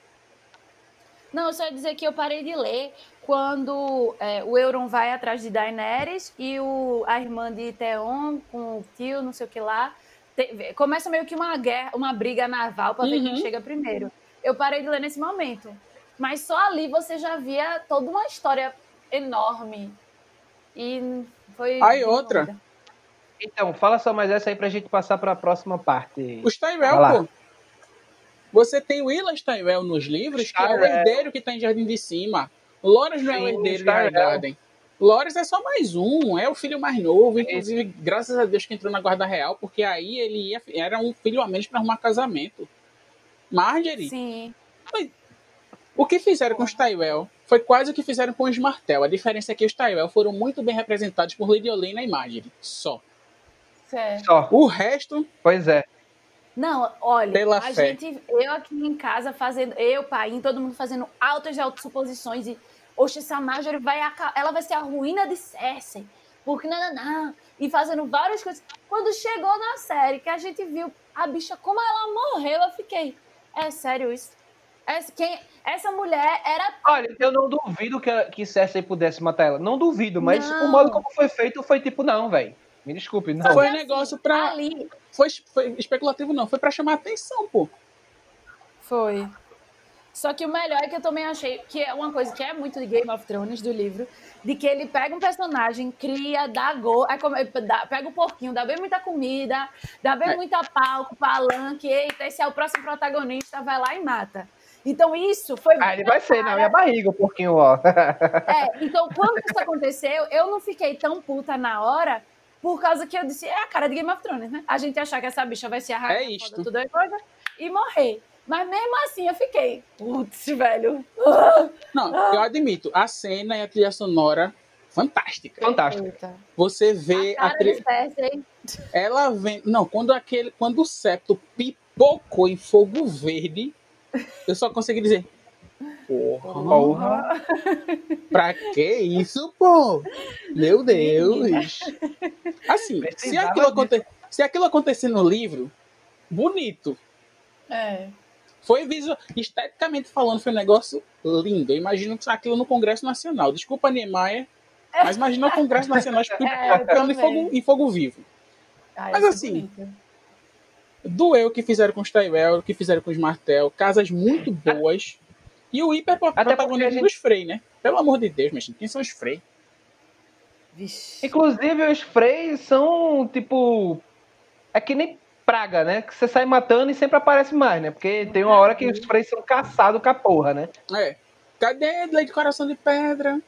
Speaker 5: Não, eu só ia dizer que eu parei de ler quando é, o Euron vai atrás de Daenerys e o, a irmã de Theon com o tio, não sei o que lá. te- começa meio que uma guerra, uma briga naval para ver
Speaker 4: Uhum.
Speaker 5: quem chega primeiro. Eu parei de ler nesse momento. Mas só ali você já via toda uma história enorme. E foi.
Speaker 4: Aí, outra.
Speaker 5: doida.
Speaker 3: Então, fala só mais essa aí pra gente passar pra próxima parte.
Speaker 4: Os Tyrell, pô. Você tem o Willas Tyrell nos livros, que é o herdeiro que tá em Jardim de Cima. Loras não é o herdeiro de
Speaker 3: Tyrell.
Speaker 4: Highgarden. Loras é só mais um, é o filho mais novo. Inclusive, graças a Deus que entrou na Guarda Real, porque aí ele ia, era um filho a menos pra arrumar casamento. Marjorie,
Speaker 5: Sim.
Speaker 4: o que fizeram com os Tyrell foi quase o que fizeram com os Martel. A diferença é que os Tyrell foram muito bem representados por Lady Olenna e Marjorie. Só.
Speaker 5: Certo.
Speaker 3: Só.
Speaker 4: O resto,
Speaker 3: Pois é.
Speaker 5: Não, olha,
Speaker 4: Pela
Speaker 5: a
Speaker 4: fé.
Speaker 5: gente, eu aqui em casa fazendo, eu, pai, todo mundo fazendo altas autossuposições e, oxe, essa Marjorie vai, ela vai ser a ruína de Cersei, porque não, não, não, e fazendo várias coisas. Quando chegou na série, que a gente viu a bicha, como ela morreu, eu fiquei, é sério isso? Essa, quem, essa mulher era
Speaker 3: Olha, eu não duvido que, que Cersei pudesse matar ela. Não duvido, mas
Speaker 5: Não.
Speaker 3: o modo como foi feito foi tipo, não, velho. Me desculpe, não.
Speaker 4: foi
Speaker 5: assim,
Speaker 4: negócio pra.
Speaker 5: ali.
Speaker 4: Foi, foi especulativo, não. Foi pra chamar atenção, pô.
Speaker 5: Foi. Só que o melhor é que eu também achei, que é uma coisa que é muito de Game of Thrones, do livro, de que ele pega um personagem, cria, dá gol, aí come- dá- pega o porquinho, dá bem muita comida, dá bem
Speaker 4: É.
Speaker 5: muita palco, palanque, eita, esse é o próximo protagonista, vai lá e mata. Então isso foi.
Speaker 3: Ah, ele vai ser na minha barriga um pouquinho, ó.
Speaker 5: É, então quando isso aconteceu, eu não fiquei tão puta na hora, por causa que eu disse, é a cara de Game of Thrones, né? A gente achar que essa bicha vai ser a rainha,
Speaker 4: É isto.
Speaker 5: foda, tudo é coisa, e morrer. Mas mesmo assim eu fiquei, putz, velho.
Speaker 4: Não, (laughs) eu admito, a cena e a trilha sonora, fantástica.
Speaker 3: Fantástico.
Speaker 5: Eita.
Speaker 4: Você vê
Speaker 5: A
Speaker 4: a, trilha. Ela vem. Não, quando aquele. Quando o septo pipocou em fogo verde, eu só consegui dizer. Porra,
Speaker 3: Porra.
Speaker 4: pra que isso, pô? Meu Deus! Assim, se aquilo, aconte... se aquilo acontecer no livro, bonito.
Speaker 5: É.
Speaker 4: Foi visual... esteticamente falando, foi um negócio lindo. Eu imagino que aquilo no Congresso Nacional. Desculpa, Niemeyer, mas imagina o Congresso Nacional (laughs)
Speaker 5: É, eu
Speaker 4: pipocando em fogo, em fogo vivo.
Speaker 5: Ai,
Speaker 4: Mas
Speaker 5: é
Speaker 4: assim,
Speaker 5: bonito.
Speaker 4: Doeu o que fizeram com os Tyrell, o que fizeram com os Martel, casas muito boas. E o hiper
Speaker 3: porque a
Speaker 4: protagonismo
Speaker 3: gente-
Speaker 4: dos Frey, né? Pelo amor de Deus, mas quem são os Frey?
Speaker 5: Vixe.
Speaker 3: Inclusive, os freys são, tipo... É que nem praga, né? Que você sai matando e sempre aparece mais, né? Porque tem uma hora que os freys são caçados com a porra, né?
Speaker 4: É. Cadê Lei de Coração de Pedra?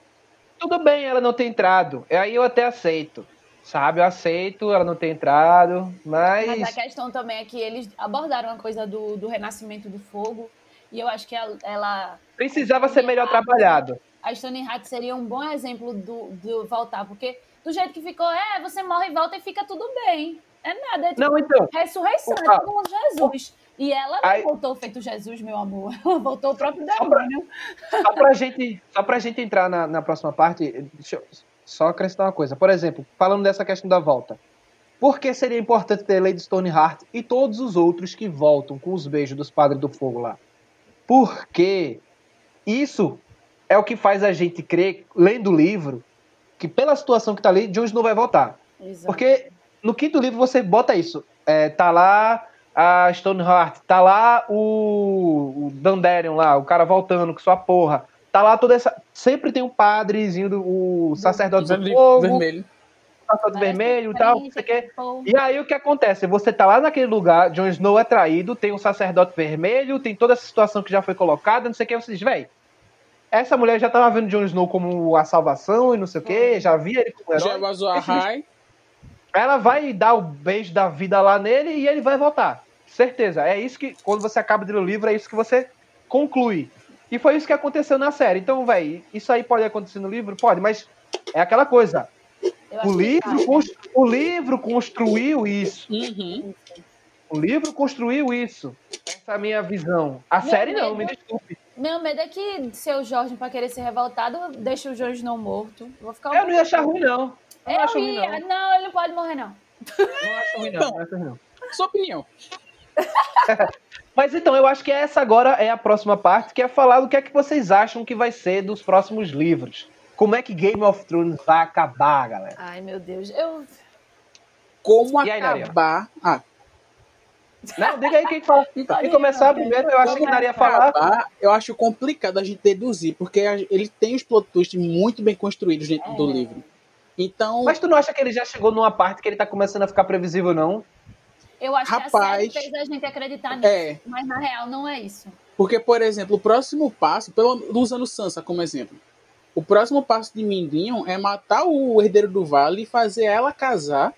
Speaker 3: Tudo bem ela não ter entrado. Aí eu até aceito. Sabe? Eu aceito ela não ter entrado. Mas...
Speaker 5: Mas a questão também é que eles abordaram a coisa do, do renascimento do fogo. E eu acho que ela, ela
Speaker 3: Precisava ser melhor trabalhado.
Speaker 5: a Stone Hat seria um bom exemplo do, do voltar, porque do jeito que ficou, é, você morre e volta e fica tudo bem. É nada, é tipo
Speaker 3: Não, então...
Speaker 5: ressurreição, é todo mundo Jesus. E ela não
Speaker 3: Aí-
Speaker 5: voltou feito Jesus, meu amor. (laughs) Ela voltou o próprio demônio.
Speaker 3: Só pra gente, só pra gente entrar na, na próxima parte, deixa eu só acrescentar uma coisa. Por exemplo, falando dessa questão da volta. Por que seria importante ter Lady Stoneheart e todos os outros que voltam com os beijos dos Padres do Fogo lá? Porque isso é o que faz a gente crer, lendo o livro, que pela situação que tá ali, Jon Snow vai voltar.
Speaker 5: Exato.
Speaker 3: Porque no quinto livro você bota isso. É, tá lá a Stoneheart, tá lá o, o Dandelion lá, o cara voltando com sua porra. Tá lá toda essa. Sempre tem um padrezinho, do, o sacerdote do fogo,
Speaker 4: Vermelho.
Speaker 3: O sacerdote
Speaker 5: Parece
Speaker 3: vermelho e tal, não
Speaker 5: diferente,
Speaker 3: sei o quê.
Speaker 5: pô.
Speaker 3: E aí o que acontece? Você tá lá naquele lugar, Jon Snow é traído, tem um sacerdote vermelho, tem toda essa situação que já foi colocada, não sei o que, você diz, véi, essa mulher já tava vendo Jon Snow como a salvação e não sei o que, já via ele como herói. Bicho-. Ela vai dar o beijo da vida lá nele e ele vai voltar. Certeza. É isso que, quando você acaba de ler o livro, é isso que você conclui. E foi isso que aconteceu na série. Então, velho, isso aí pode acontecer no livro? Pode, mas é aquela coisa. O livro, o livro construiu isso.
Speaker 4: Uhum.
Speaker 3: O livro construiu isso. Essa é a minha visão. A
Speaker 5: Meu
Speaker 3: série não,
Speaker 5: medo-
Speaker 3: me desculpe.
Speaker 5: Meu medo é que seu Jorge, pra querer ser revoltado, deixa o Jorge não morto. Vou ficar um
Speaker 3: Eu não ia achar ruim, não. Eu
Speaker 5: Eu
Speaker 3: não acho ruim, não.
Speaker 5: Não, ele não pode morrer, não.
Speaker 3: Não acho ruim, não. não acho ruim, não.
Speaker 4: Sua opinião. (laughs)
Speaker 3: Mas então, eu acho que essa agora é a próxima parte, que é falar do que é que vocês acham que vai ser dos próximos livros. Como é que Game of Thrones vai acabar, galera?
Speaker 5: Ai, meu Deus. Eu.
Speaker 4: Como
Speaker 3: E Naria?
Speaker 4: acabar. Ah,
Speaker 3: Não, diga aí quem fala.
Speaker 5: Então,
Speaker 3: Quem começar primeiro, eu acho que
Speaker 4: como
Speaker 3: Naria ia falar.
Speaker 4: acabar, eu acho complicado a gente deduzir, porque ele tem os plot twists muito bem construídos dentro do
Speaker 5: É.
Speaker 4: livro. Então,
Speaker 3: Mas tu não acha que ele já chegou numa parte que ele tá começando a ficar previsível, não?
Speaker 5: Eu acho que a
Speaker 4: Rapaz,
Speaker 5: série fez a gente acreditar nisso.
Speaker 4: é.
Speaker 5: Mas na real não é isso.
Speaker 4: Porque, por exemplo, o próximo passo, pelo, usando Sansa como exemplo, o próximo passo de Mindinho é matar o herdeiro do Vale e fazer ela casar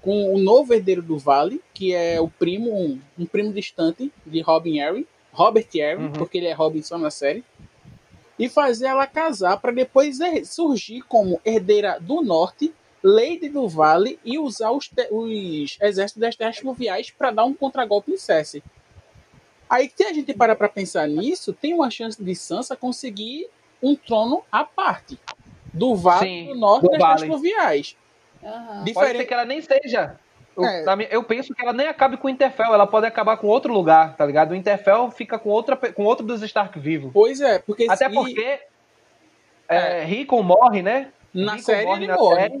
Speaker 4: com o novo herdeiro do Vale, que é o primo, um, um primo distante de Robin Arryn, Robert Arryn,
Speaker 3: Uhum.
Speaker 4: porque ele é Robin só na série, e fazer ela casar para depois er- surgir como herdeira do Norte, Lady do Vale e usar os, os exércitos das terras fluviais para dar um contragolpe em Cersei. Aí, se a gente parar pra pensar nisso, tem uma chance de Sansa conseguir um trono à parte. Do Vale
Speaker 3: Sim,
Speaker 4: do Norte
Speaker 3: do
Speaker 4: das
Speaker 3: Vale.
Speaker 4: Fluviais.
Speaker 5: Aham.
Speaker 3: Pode ser
Speaker 4: Diferente.
Speaker 3: que ela nem seja. Eu,
Speaker 4: É.
Speaker 3: minha- eu penso que ela nem acabe com o Interfell, ela pode acabar com outro lugar, tá ligado? O Interfell fica com, outra, com outro dos Stark vivo.
Speaker 4: Pois é, porque
Speaker 3: Até
Speaker 4: se-
Speaker 3: porque é, Rickon morre, né?
Speaker 4: na
Speaker 3: Rickon
Speaker 4: série
Speaker 3: morre
Speaker 4: ele
Speaker 3: na
Speaker 4: morre.
Speaker 3: série,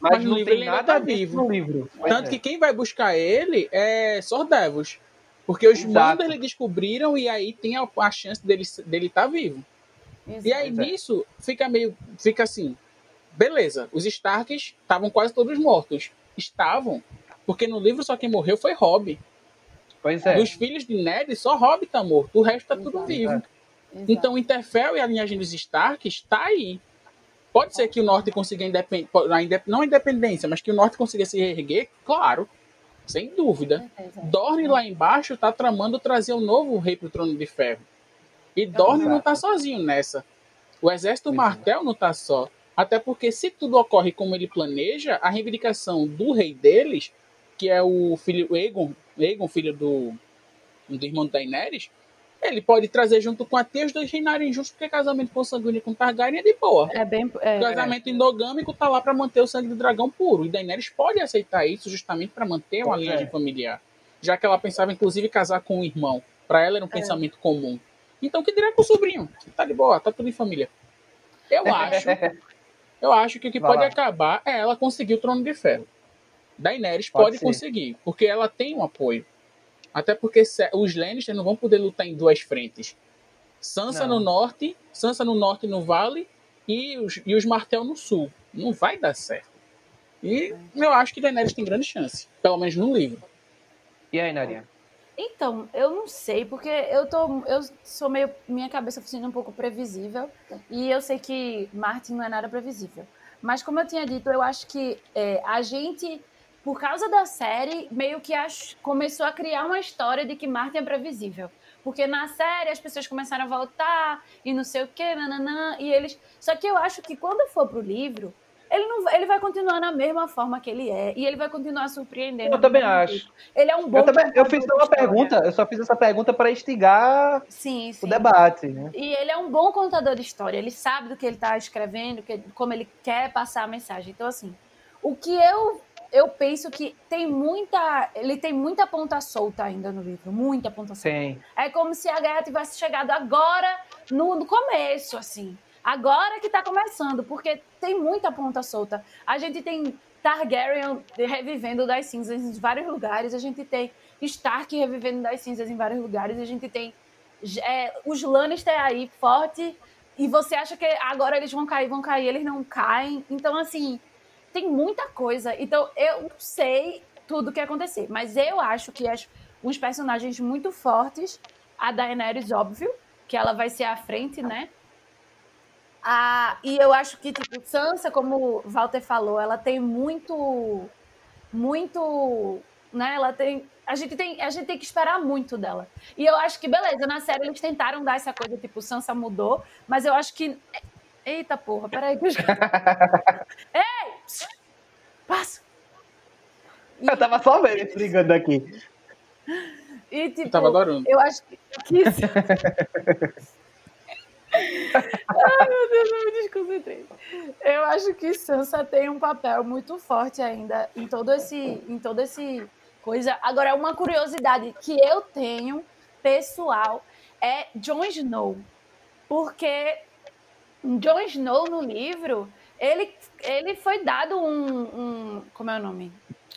Speaker 3: mas,
Speaker 4: Mas no
Speaker 3: não
Speaker 4: livro
Speaker 3: tem
Speaker 4: ele ainda
Speaker 3: nada
Speaker 4: tá vivo.
Speaker 3: no livro. Pois
Speaker 4: Tanto
Speaker 3: é.
Speaker 4: que quem vai buscar ele é Sordevos. Porque os
Speaker 3: Exato.
Speaker 4: descobriram e aí tem a, a chance dele estar dele tá vivo. E aí
Speaker 3: é.
Speaker 4: nisso fica meio. Fica assim. Beleza, os Starks estavam quase todos mortos. Estavam, porque no livro só quem morreu foi Robb.
Speaker 3: Pois é.
Speaker 4: Dos filhos de Ned, só Hobbit tá morto. O resto tá tudo
Speaker 5: Exato.
Speaker 4: vivo.
Speaker 3: Exato.
Speaker 5: Exato.
Speaker 4: Então, Interfell e a linhagem dos Stark está aí. Pode ser que o Norte consiga independ... não a independência, mas que o Norte consiga se reerguer, claro, sem dúvida. Dorne lá embaixo tá tramando trazer um novo rei pro trono de ferro. E Dorne não tá sozinho nessa. O exército. Martel não tá só. Até porque se tudo ocorre como ele planeja, a reivindicação do rei deles, que é o filho Aegon, Aegon filho do, do irmão da Daenerys, ele pode trazer junto com a tia os dois reinarem juntos, porque casamento consanguíneo com Targaryen é de boa.
Speaker 5: É bem. É,
Speaker 4: O casamento endogâmico tá lá para manter o sangue do dragão puro. E Daenerys pode aceitar isso justamente para manter uma
Speaker 3: Pois
Speaker 4: linhagem
Speaker 3: é.
Speaker 4: familiar. Já que ela pensava, inclusive, casar com o irmão. Para ela era um pensamento comum. Então, que dirá com o sobrinho? Tá de boa, tá tudo em família. Eu (laughs) acho. eu acho que o que
Speaker 3: Vai
Speaker 4: pode
Speaker 3: lá.
Speaker 4: acabar é ela conseguir o trono de ferro. Daenerys
Speaker 3: Pode
Speaker 4: pode,
Speaker 3: ser.
Speaker 4: conseguir, porque ela tem um apoio. Até porque os Lannister não vão poder lutar em duas frentes. Sansa
Speaker 3: Não.
Speaker 4: no norte, Sansa no norte no vale e os, e os Martel no sul. Não vai dar certo. E eu acho que Daenerys tem grande chance, pelo menos no livro.
Speaker 3: E aí, Narinha?
Speaker 5: Então, eu não sei, porque eu tô. Eu sou meio. Minha cabeça funciona um pouco previsível. E eu sei que Martin não é nada previsível. Mas como eu tinha dito, eu acho que é, a gente, por causa da série, meio que começou a criar uma história de que Martin é previsível. Porque na série as pessoas começaram a voltar e não sei o que, nananã, e eles. Só que eu acho que quando for pro livro, ele, não, vai- ele vai continuar na mesma forma que ele é. E ele vai continuar surpreendendo.
Speaker 3: Eu também acho.
Speaker 5: jeito. Ele é um bom.
Speaker 3: Eu, também, eu fiz uma pergunta, eu só fiz essa pergunta para instigar
Speaker 5: Sim, sim.
Speaker 3: o debate. Né?
Speaker 5: E ele é um bom contador de história. Ele sabe do que ele está escrevendo, que, como ele quer passar a mensagem. Então, assim, o que eu eu penso que tem muita. Ele tem muita ponta solta ainda no livro. Muita ponta solta.
Speaker 3: Sim.
Speaker 5: É como se a guerra tivesse chegado agora, no, no começo, assim. Agora que tá começando, porque tem muita ponta solta. A gente tem Targaryen revivendo das cinzas em vários lugares, a gente tem Stark revivendo das cinzas em vários lugares, a gente tem é, os Lannister aí forte, e você acha que agora eles vão cair, vão cair, eles não caem. Então, assim, tem muita coisa. Então, eu sei tudo o que acontecer, mas eu acho que as, uns personagens muito fortes, a Daenerys, óbvio, que ela vai ser à frente, né? Ah, e eu acho que, tipo, Sansa, como o Walter falou, ela tem muito. Muito. Né? Ela tem. A gente tem, a gente tem que esperar muito dela. E eu acho que, beleza, na série eles tentaram dar essa coisa, tipo, Sansa mudou, mas eu acho que. Eita porra, peraí. que (laughs) Ei! Passa! E-
Speaker 3: Eu tava só vendo eles brigando aqui.
Speaker 5: E, tipo,
Speaker 4: Eu tava adorando.
Speaker 5: Eu acho que. (laughs) Ai, meu Deus, eu me desconcentrei. Eu acho que Sansa tem um papel muito forte ainda em todo esse. Em todo esse coisa. Agora, uma curiosidade que eu tenho, pessoal, é Jon Snow. Porque Jon Snow no livro, ele, ele foi dado um, um. Como é o nome?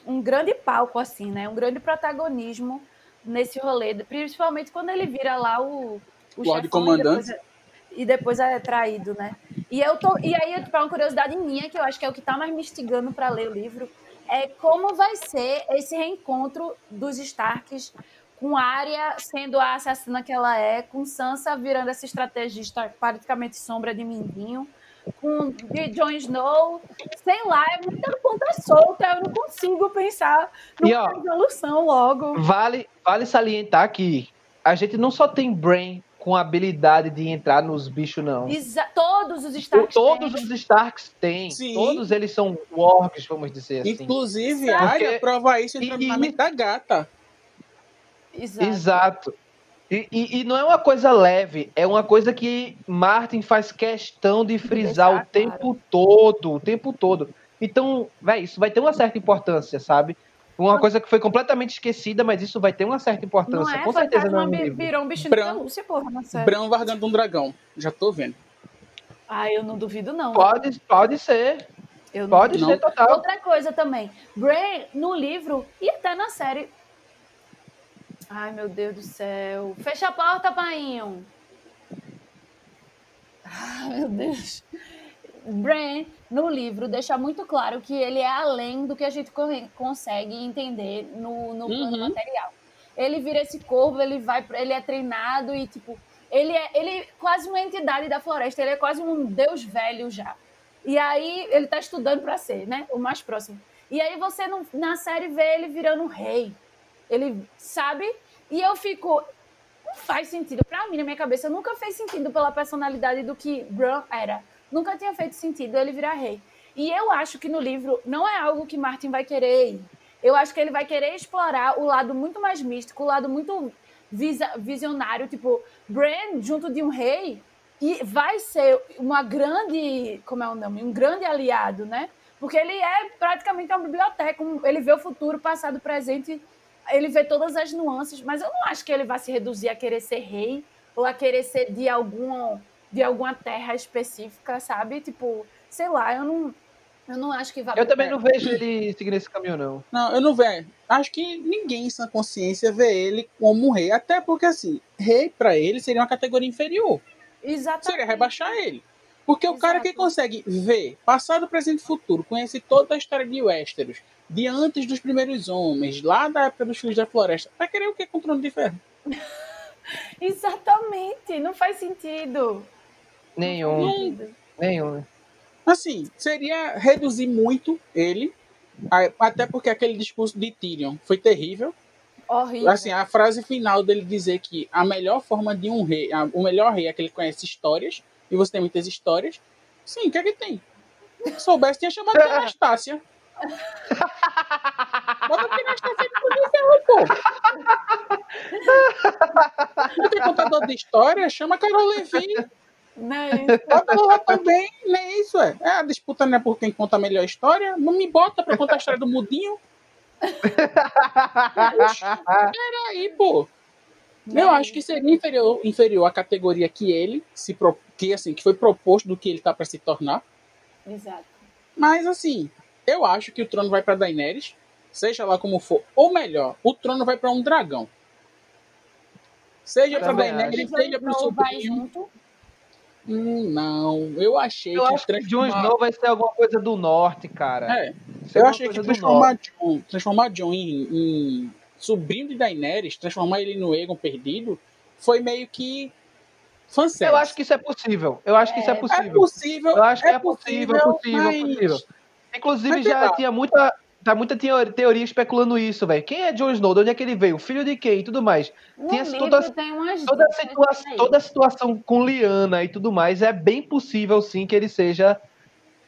Speaker 5: Um grande palco, assim, né? Um grande protagonismo nesse rolê, principalmente quando ele vira lá o, o
Speaker 4: Lorde Comandante.
Speaker 5: Depois, é- e depois é traído, né? E, eu tô, e aí, tipo, é uma curiosidade minha, que eu acho que é o que tá mais me instigando para ler o livro, é como vai ser esse reencontro dos Starks com Arya sendo a assassina que ela é, com Sansa virando essa estrategista praticamente sombra de Mindinho, com de Jon Snow, sei lá, é muita ponta solta, eu não consigo pensar numa resolução logo.
Speaker 3: Vale, vale salientar que a gente não só tem Brain com a habilidade de entrar nos bichos, não.
Speaker 5: Exa- todos os Starks
Speaker 3: todos
Speaker 5: têm.
Speaker 3: os Starks têm.
Speaker 4: Sim.
Speaker 3: Todos eles são wargs, vamos dizer assim.
Speaker 4: Inclusive, a área prova isso em
Speaker 3: e-
Speaker 4: treinamento da gata.
Speaker 5: Exato.
Speaker 3: Exato. E, e- e não é uma coisa leve, é uma coisa que Martin faz questão de frisar
Speaker 5: deixar
Speaker 3: o tempo todo, o tempo todo. Então, véi, isso vai ter uma certa importância, sabe? Uma coisa que foi completamente esquecida, mas isso vai ter uma certa
Speaker 5: Não
Speaker 3: importância,
Speaker 5: é?
Speaker 3: com certeza não é livro.
Speaker 5: virou um bichinho
Speaker 4: Bran-
Speaker 5: de pelúcia, porra, na série.
Speaker 4: Bran vargando um dragão. Já tô vendo.
Speaker 5: Ah, eu não duvido, não.
Speaker 3: Pode, pode ser,
Speaker 5: Eu não
Speaker 3: pode
Speaker 4: Não.
Speaker 3: ser total.
Speaker 5: Outra coisa também, Bran, no livro e até na série. Ai, meu Deus do céu. Fecha a porta, painho. Ai, meu Deus. Bran, no livro, deixa muito claro que ele é além do que a gente co- consegue entender no, no plano
Speaker 4: Uhum.
Speaker 5: material. ele vira esse corvo, ele vai, ele é treinado e tipo, ele é, ele é quase uma entidade da floresta, ele é quase um deus velho já. E aí ele tá estudando para ser, né? O mais próximo. E aí você não, na série vê ele virando um rei. Ele sabe? E eu fico. Não faz sentido. Pra mim, na minha cabeça, nunca fez sentido pela personalidade do que Bran era. Nunca tinha feito sentido ele virar rei. E eu acho que no livro não é algo que Martin vai querer ir. Eu acho que ele vai querer explorar o lado muito mais místico, o lado muito visionário, tipo, Bran junto de um rei, e vai ser uma grande, como é o nome? Um grande aliado, né? Porque ele é praticamente uma biblioteca, ele vê o futuro, passado, presente, ele vê todas as nuances, mas eu não acho que ele vai se reduzir a querer ser rei ou a querer ser de alguma de alguma terra específica, sabe? Tipo, sei lá, eu não eu não acho que vai.
Speaker 3: Eu também não vejo ele seguindo esse caminho, não.
Speaker 4: Não, eu não vejo. Acho que ninguém em sua consciência vê ele como um rei. Até porque, assim, rei para ele seria uma categoria inferior.
Speaker 5: Exatamente.
Speaker 4: Seria rebaixar ele. Porque Exato. o cara que consegue ver passado, presente e futuro, conhece toda a história de Westeros, de antes dos primeiros homens, lá da época dos Filhos da Floresta, vai querer o que com o Trono de Ferro? (laughs)
Speaker 5: Exatamente, não faz sentido.
Speaker 3: Nenhum. Nenhum.
Speaker 4: Assim, seria reduzir muito ele, até porque aquele discurso de Tyrion foi terrível.
Speaker 5: Horrível.
Speaker 4: Assim, a frase final dele dizer que a melhor forma de um rei, o melhor rei é que ele conhece histórias, e você tem muitas histórias. Sim, o que é que tem? Se soubesse, tinha chamado de (laughs) Anastácia. (laughs) Bota aqui Anastácia de ferro, pô. Não tem contador de história? Chama Carol Levi.
Speaker 5: Não é isso.
Speaker 4: Bota lá também, não é isso, é. é. A disputa não é por quem conta a melhor história. Não me bota pra contar a história do mudinho. Peraí, pô. Eu acho que seria inferior, inferior à categoria que ele se que assim que foi proposto do que ele tá para se tornar.
Speaker 5: Exato.
Speaker 4: Mas assim, eu acho que o trono vai para Daenerys, seja lá como for. Ou melhor, o trono vai para um dragão. Seja para Daenerys, seja para o sobrinho. Hum, não, eu achei
Speaker 3: eu
Speaker 4: que
Speaker 3: acho transformar... que Jon Snow vai ser alguma coisa do norte, cara.
Speaker 4: É, eu achei que transformar Jon, transformar Jon em, em, sobrinho de Daenerys, transformar ele no Egon perdido, foi meio que fanservice.
Speaker 3: Eu acho que isso é possível. Eu acho que isso é, é possível.
Speaker 4: É possível.
Speaker 3: Eu acho que é, é possível, possível, possível, mas... possível. Inclusive já tinha muita tá muita teoria especulando isso, velho. Quem é Jon Snow? De onde é que ele veio? Filho de quem e tudo mais.
Speaker 5: No Tinha
Speaker 3: toda, toda, a situa toda a situação com Liana e tudo mais. É bem possível, sim, que ele seja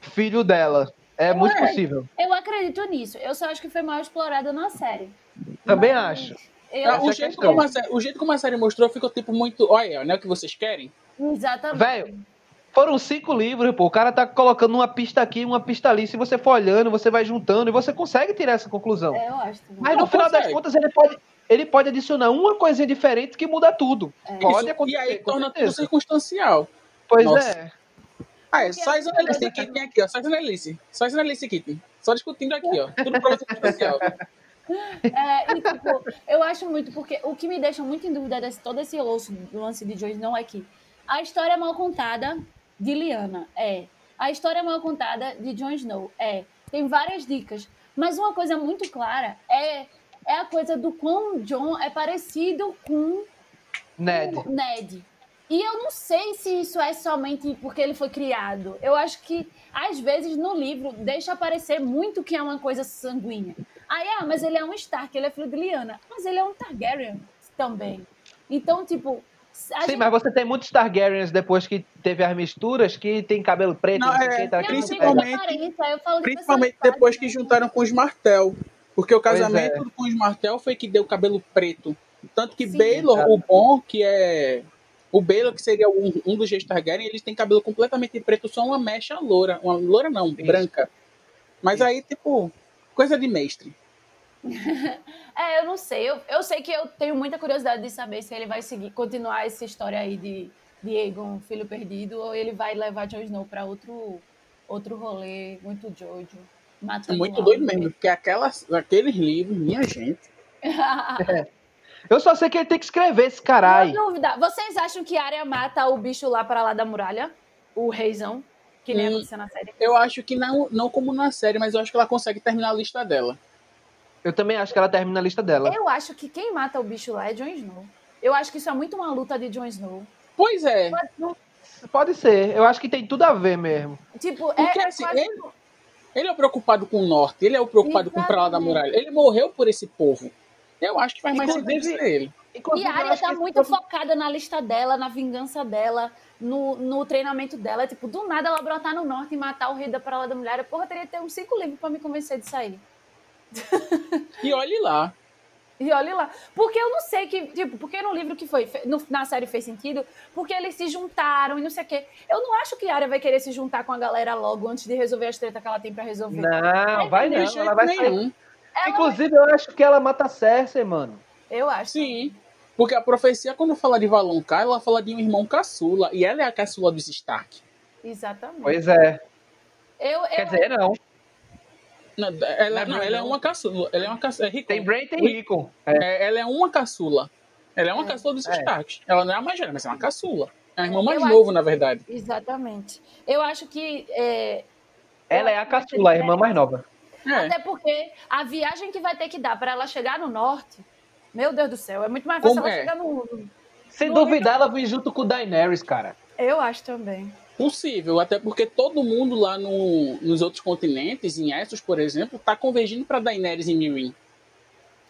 Speaker 3: filho dela. É eu muito possível.
Speaker 5: Eu acredito nisso. Eu só acho que foi mal explorado na série.
Speaker 3: Também Mas acho.
Speaker 4: Eu... É, o, jeito como a série, o jeito como a série mostrou ficou tipo muito. Olha, não é o que vocês querem?
Speaker 5: Exatamente.
Speaker 3: Velho, foram cinco livros, pô. O cara tá colocando uma pista aqui, uma pista ali. Se você for olhando, você vai juntando e você consegue tirar essa conclusão.
Speaker 5: É, eu acho.
Speaker 3: Mas no final das contas, ele pode, ele pode adicionar uma coisinha diferente que muda tudo. É. Pode Isso, acontecer.
Speaker 4: E aí torna tudo circunstancial.
Speaker 3: Pois Nossa. é.
Speaker 4: Ah, é só isso aqui, tem aqui, ó. Só isso análise. Só isso análise aqui. Só discutindo aqui, ó. Tudo prova circunstancial. (laughs)
Speaker 5: É, e, tipo, eu acho muito, porque o que me deixa muito em dúvida desse, todo esse osso do lance de Joyce não é que a história é mal contada, de Liana, é. A história mal contada de Jon Snow, é. Tem várias dicas. Mas uma coisa muito clara é, é a coisa do quão John é parecido com
Speaker 3: Ned.
Speaker 5: Ned. E eu não sei se isso é somente porque ele foi criado. Eu acho que, às vezes, no livro, deixa aparecer muito que é uma coisa sanguínea. Aí, ah, mas ele é um Stark, ele é filho de Liana. Mas ele é um Targaryen também. Então, tipo,
Speaker 3: Sim, gente... mas você tem muitos Targaryens depois que teve as misturas que tem cabelo preto.
Speaker 4: Não, é, tá principalmente principalmente depois que juntaram com os Martel. Porque o casamento é. com os Martel foi que deu cabelo preto. Tanto que Sim, Baelor, cara. o bom, que é. O Baelor, que seria um, um dos reis Targaryen, eles têm cabelo completamente preto, só uma mecha loura. Uma loura não, Isso. branca. Mas Isso. aí, tipo, coisa de mestre. (laughs)
Speaker 5: é, eu não sei. Eu, eu sei que eu tenho muita curiosidade de saber se ele vai seguir, continuar essa história aí de, de Aegon, filho perdido, ou ele vai levar Jon Snow para outro, outro rolê, muito Jojo.
Speaker 4: É muito doido mesmo, porque aquelas, aqueles livros, minha gente. (laughs)
Speaker 3: é. Eu só sei que ele tem que escrever esse caralho.
Speaker 5: dúvida. Vocês acham que a área mata o bicho lá para lá da muralha? O reizão? Que nem hum, aconteceu na série?
Speaker 4: Eu acho que não, não como na série, mas eu acho que ela consegue terminar a lista dela.
Speaker 3: Eu também acho que ela termina a lista dela.
Speaker 5: Eu acho que quem mata o bicho lá é Jon Snow. Eu acho que isso é muito uma luta de Jon Snow.
Speaker 4: Pois é.
Speaker 3: Pode ser. Eu acho que tem tudo a ver mesmo.
Speaker 5: Tipo, é,
Speaker 4: Porque
Speaker 5: é
Speaker 4: assim,
Speaker 5: quase-
Speaker 4: ele, ele é o preocupado com o norte, ele é o preocupado com o pra lá da
Speaker 5: Exatamente.
Speaker 4: muralha. Ele morreu por esse povo. Eu acho que faz mais sentido ser ele.
Speaker 5: E a
Speaker 3: acho
Speaker 5: tá muito
Speaker 3: esse-
Speaker 5: focada na lista dela, na vingança dela, no, no treinamento dela. Tipo, do nada ela brotar no norte e matar o rei da Pra lá da mulher. Porra, teria que ter uns cinco livros pra me convencer de sair.
Speaker 4: E olhe lá.
Speaker 5: E olha lá. Porque eu não sei que. Tipo, porque no livro que foi. no- na série fez sentido. Porque eles se juntaram e não sei o quê. Eu não acho que a Arya vai querer se juntar com a galera logo antes de resolver as tretas que ela tem pra resolver.
Speaker 3: Não, vai
Speaker 4: De
Speaker 3: não. Ela vai sair.
Speaker 4: nenhum.
Speaker 5: Ela-
Speaker 3: Inclusive, eu acho que ela mata a Cersei, mano.
Speaker 5: Eu acho.
Speaker 4: Sim. Porque a profecia, quando fala de Valonqar, ela fala de um irmão caçula. E ela é a caçula dos Stark.
Speaker 5: Exatamente.
Speaker 3: Pois é.
Speaker 5: Eu, eu,
Speaker 3: Quer dizer, não.
Speaker 4: Não, ela,
Speaker 3: Não,
Speaker 4: não, ela é uma caçula. Ela é uma caçula. É Rickon.
Speaker 3: Tem Bran e tem
Speaker 4: Ui.
Speaker 3: Rickon. É.
Speaker 4: É, ela é uma caçula. Ela é uma
Speaker 5: É.
Speaker 4: caçula dos
Speaker 3: É.
Speaker 4: Starks. Ela não é a mais velha, mas é uma caçula. É um irmão mais
Speaker 5: Eu
Speaker 4: novo, na verdade.
Speaker 5: Exatamente. Eu acho que. é,
Speaker 3: Ela é a caçula, a irmã mais nova.
Speaker 4: É.
Speaker 5: Até porque a viagem que vai ter que dar pra ela chegar no norte. Meu Deus do céu, é muito mais fácil
Speaker 4: Como
Speaker 5: ela
Speaker 4: é?
Speaker 5: chegar no.
Speaker 3: Sem
Speaker 5: Não,
Speaker 3: duvidar, ela vem junto com o Daenerys, cara.
Speaker 5: Eu acho também.
Speaker 4: Possível, até porque todo mundo lá no- nos outros continentes, em Essos, por exemplo, tá convergindo pra Daenerys e Meereen.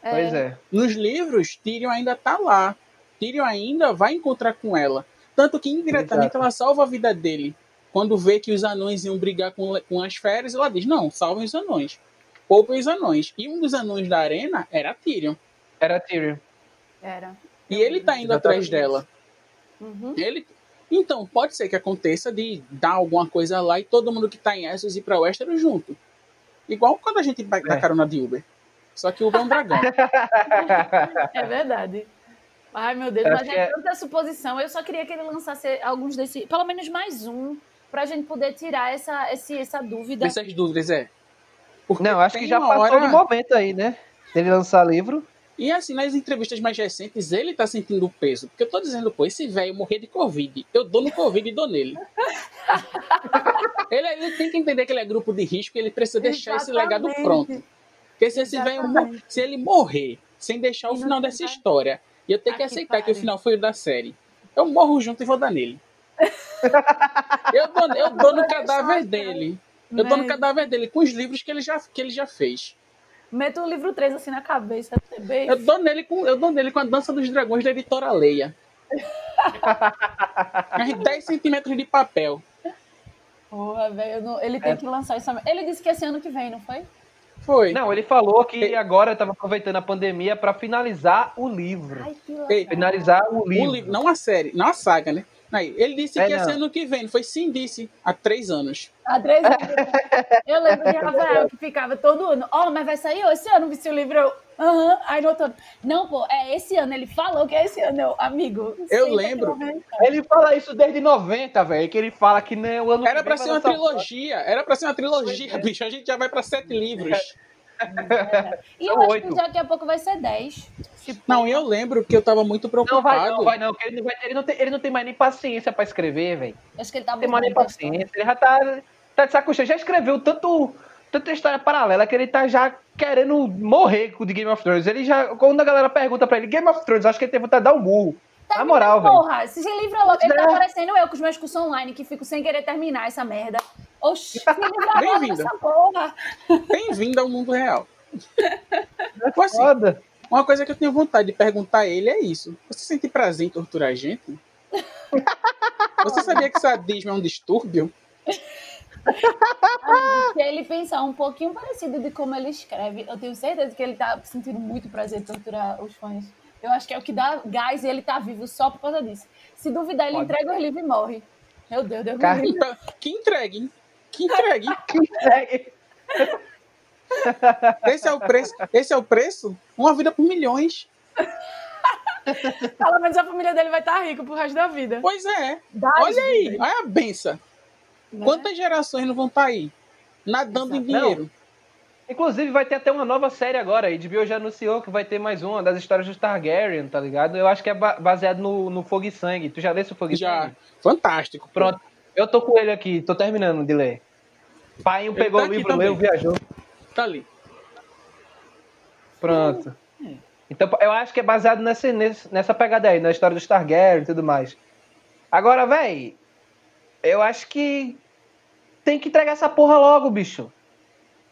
Speaker 5: É,
Speaker 3: Pois é.
Speaker 4: Nos livros, Tyrion ainda tá lá. Tyrion ainda vai encontrar com ela. Tanto que indiretamente
Speaker 3: Exato.
Speaker 4: ela salva a vida dele. Quando vê que os anões iam brigar com, com as férias, ela diz: Não, salvem os anões. Poupem os anões. E um dos anões da arena era Tyrion.
Speaker 3: Era Tyrion.
Speaker 5: Era.
Speaker 4: E ele tá indo
Speaker 3: Exatamente.
Speaker 4: atrás dela.
Speaker 5: Uhum.
Speaker 4: Ele... Então, pode ser que aconteça de dar alguma coisa lá e todo mundo que tá em Essos ir pra Westeros junto. Igual quando a gente vai dar
Speaker 3: É.
Speaker 4: carona de Uber. Só que o Uber é um dragão. (laughs)
Speaker 5: É verdade. Ai, meu Deus,
Speaker 3: Acho
Speaker 5: mas é
Speaker 3: é-
Speaker 5: tanta suposição. Eu só queria que ele lançasse alguns desses, pelo menos mais um, pra gente poder tirar essa, esse, essa dúvida.
Speaker 4: Essas dúvidas, é. Porque
Speaker 3: Não, acho que já passou
Speaker 4: hora-
Speaker 3: de momento aí, né? Dele lançar livro.
Speaker 4: E assim, nas entrevistas mais recentes, ele tá sentindo o peso. Porque eu tô dizendo, pô, esse velho morrer de Covid. Eu dou no Covid e dou nele. ele, ele tem que entender que ele é grupo de risco e ele precisa deixar esse legado
Speaker 5: Exatamente.
Speaker 4: pronto. Porque se, esse velho
Speaker 5: Exatamente.
Speaker 4: se ele morrer sem deixar o final dessa história, e eu tenho que aceitar que o final foi o da série, eu morro junto e vou dar nele. eu, dou, eu dou no cadáver
Speaker 5: deixar,
Speaker 4: dele. Eu dou no
Speaker 5: Né?
Speaker 4: cadáver dele com os livros que ele já, que ele já fez.
Speaker 5: Meta o livro 3 assim na cabeça. Bem...
Speaker 4: Eu dou nele com, eu dou nele com a dança dos dragões da editora Leia. (laughs) Mas 10 centímetros de papel.
Speaker 5: Porra, velho. Ele tem
Speaker 3: É.
Speaker 5: que lançar isso. Ele disse que esse ano que vem, não foi?
Speaker 4: Foi.
Speaker 3: Não, ele falou que agora estava aproveitando a pandemia para finalizar o livro.
Speaker 5: Ai, que
Speaker 4: Ei,
Speaker 5: legal.
Speaker 3: Finalizar o
Speaker 4: O
Speaker 3: livro.
Speaker 4: livro, não a série, não a saga, né? Aí, ele disse
Speaker 3: É,
Speaker 4: que ia ser
Speaker 3: não.
Speaker 4: ano que vem. Não foi sim, disse. Há três anos.
Speaker 5: Há três anos. (laughs) Eu lembro de Rafael que ficava todo ano. Ó, mas vai sair esse ano, viu, o livro? Eu, Aham, aí no outro ano. Não, pô, é esse ano. Ele falou que é esse ano, eu, amigo.
Speaker 4: Eu lembro.
Speaker 3: Ele fala isso desde 90, velho. Que ele fala que não, o ano
Speaker 4: Era
Speaker 3: que
Speaker 4: pra ser uma trilogia. Era pra ser uma trilogia, bicho. A gente já vai pra sete livros.
Speaker 5: E
Speaker 3: São
Speaker 5: eu acho
Speaker 3: oito.
Speaker 5: que daqui a pouco vai ser 10. Tipo,
Speaker 4: Não, eu lembro que eu tava muito
Speaker 3: Não vai
Speaker 4: preocupado.
Speaker 3: não, vai não. Ele não, vai, ele não, tem, ele não tem mais nem paciência pra escrever, velho.
Speaker 5: acho que ele tá
Speaker 3: Não tem mais nem paciência. Ele já tá, tá de saco cheio. Já escreveu tanto, tanta história paralela que ele tá já querendo morrer com o de Game of Thrones. Ele já, quando a galera pergunta pra ele, Game of Thrones, acho que ele tem vontade de dar um burro.
Speaker 5: Tá
Speaker 3: Na moral, velho.
Speaker 5: Porra, esse livro é louco. Ele tá
Speaker 3: É.
Speaker 5: parecendo eu com os meus cursos online que fico sem querer terminar essa merda. Oxi, que livro é logo porra.
Speaker 4: Bem-vindo ao mundo real. (laughs) Assim,
Speaker 3: Foda.
Speaker 4: Uma coisa que eu tenho vontade de perguntar a ele é isso. Você sente prazer em torturar a gente? Você sabia que sadismo é um distúrbio?
Speaker 5: Se ele pensar um pouquinho parecido de como ele escreve, eu tenho certeza que ele tá sentindo muito prazer em torturar os fãs. Eu acho que é o que dá gás e ele tá vivo só por causa disso. Se duvidar, ele
Speaker 3: Pode
Speaker 5: entrega os livros e morre. Meu Deus, Deus me
Speaker 3: Cara,
Speaker 5: livre.
Speaker 4: Então, que entregue, hein? Que entregue. (laughs) Esse é o preço. Esse é o preço? Uma vida por milhões.
Speaker 5: Pelo menos a família dele vai estar rica pro resto da vida.
Speaker 4: Pois é. Olha aí, olha a benção.
Speaker 5: né?
Speaker 4: Quantas gerações não vão estar aí? Nadando em
Speaker 5: Exato.
Speaker 4: dinheiro.
Speaker 3: Inclusive, vai ter até uma nova série agora. A HBO já anunciou que vai ter mais uma das histórias do Targaryen, tá ligado? Eu acho que é ba- baseado no, no Fogo e Sangue. Tu já leu o Fogo e
Speaker 4: Já.
Speaker 3: Sangue?
Speaker 4: Fantástico.
Speaker 3: Pronto. Eu tô com ele aqui, tô terminando de ler. Pai pegou
Speaker 4: tá
Speaker 3: o livro,
Speaker 4: também.
Speaker 3: leu, viajou.
Speaker 4: Tá ali.
Speaker 3: Pronto. Então eu acho que é baseado nessa, nessa pegada aí, na história do Stargate e tudo mais. Agora, véi, eu acho que tem que entregar essa porra logo, bicho.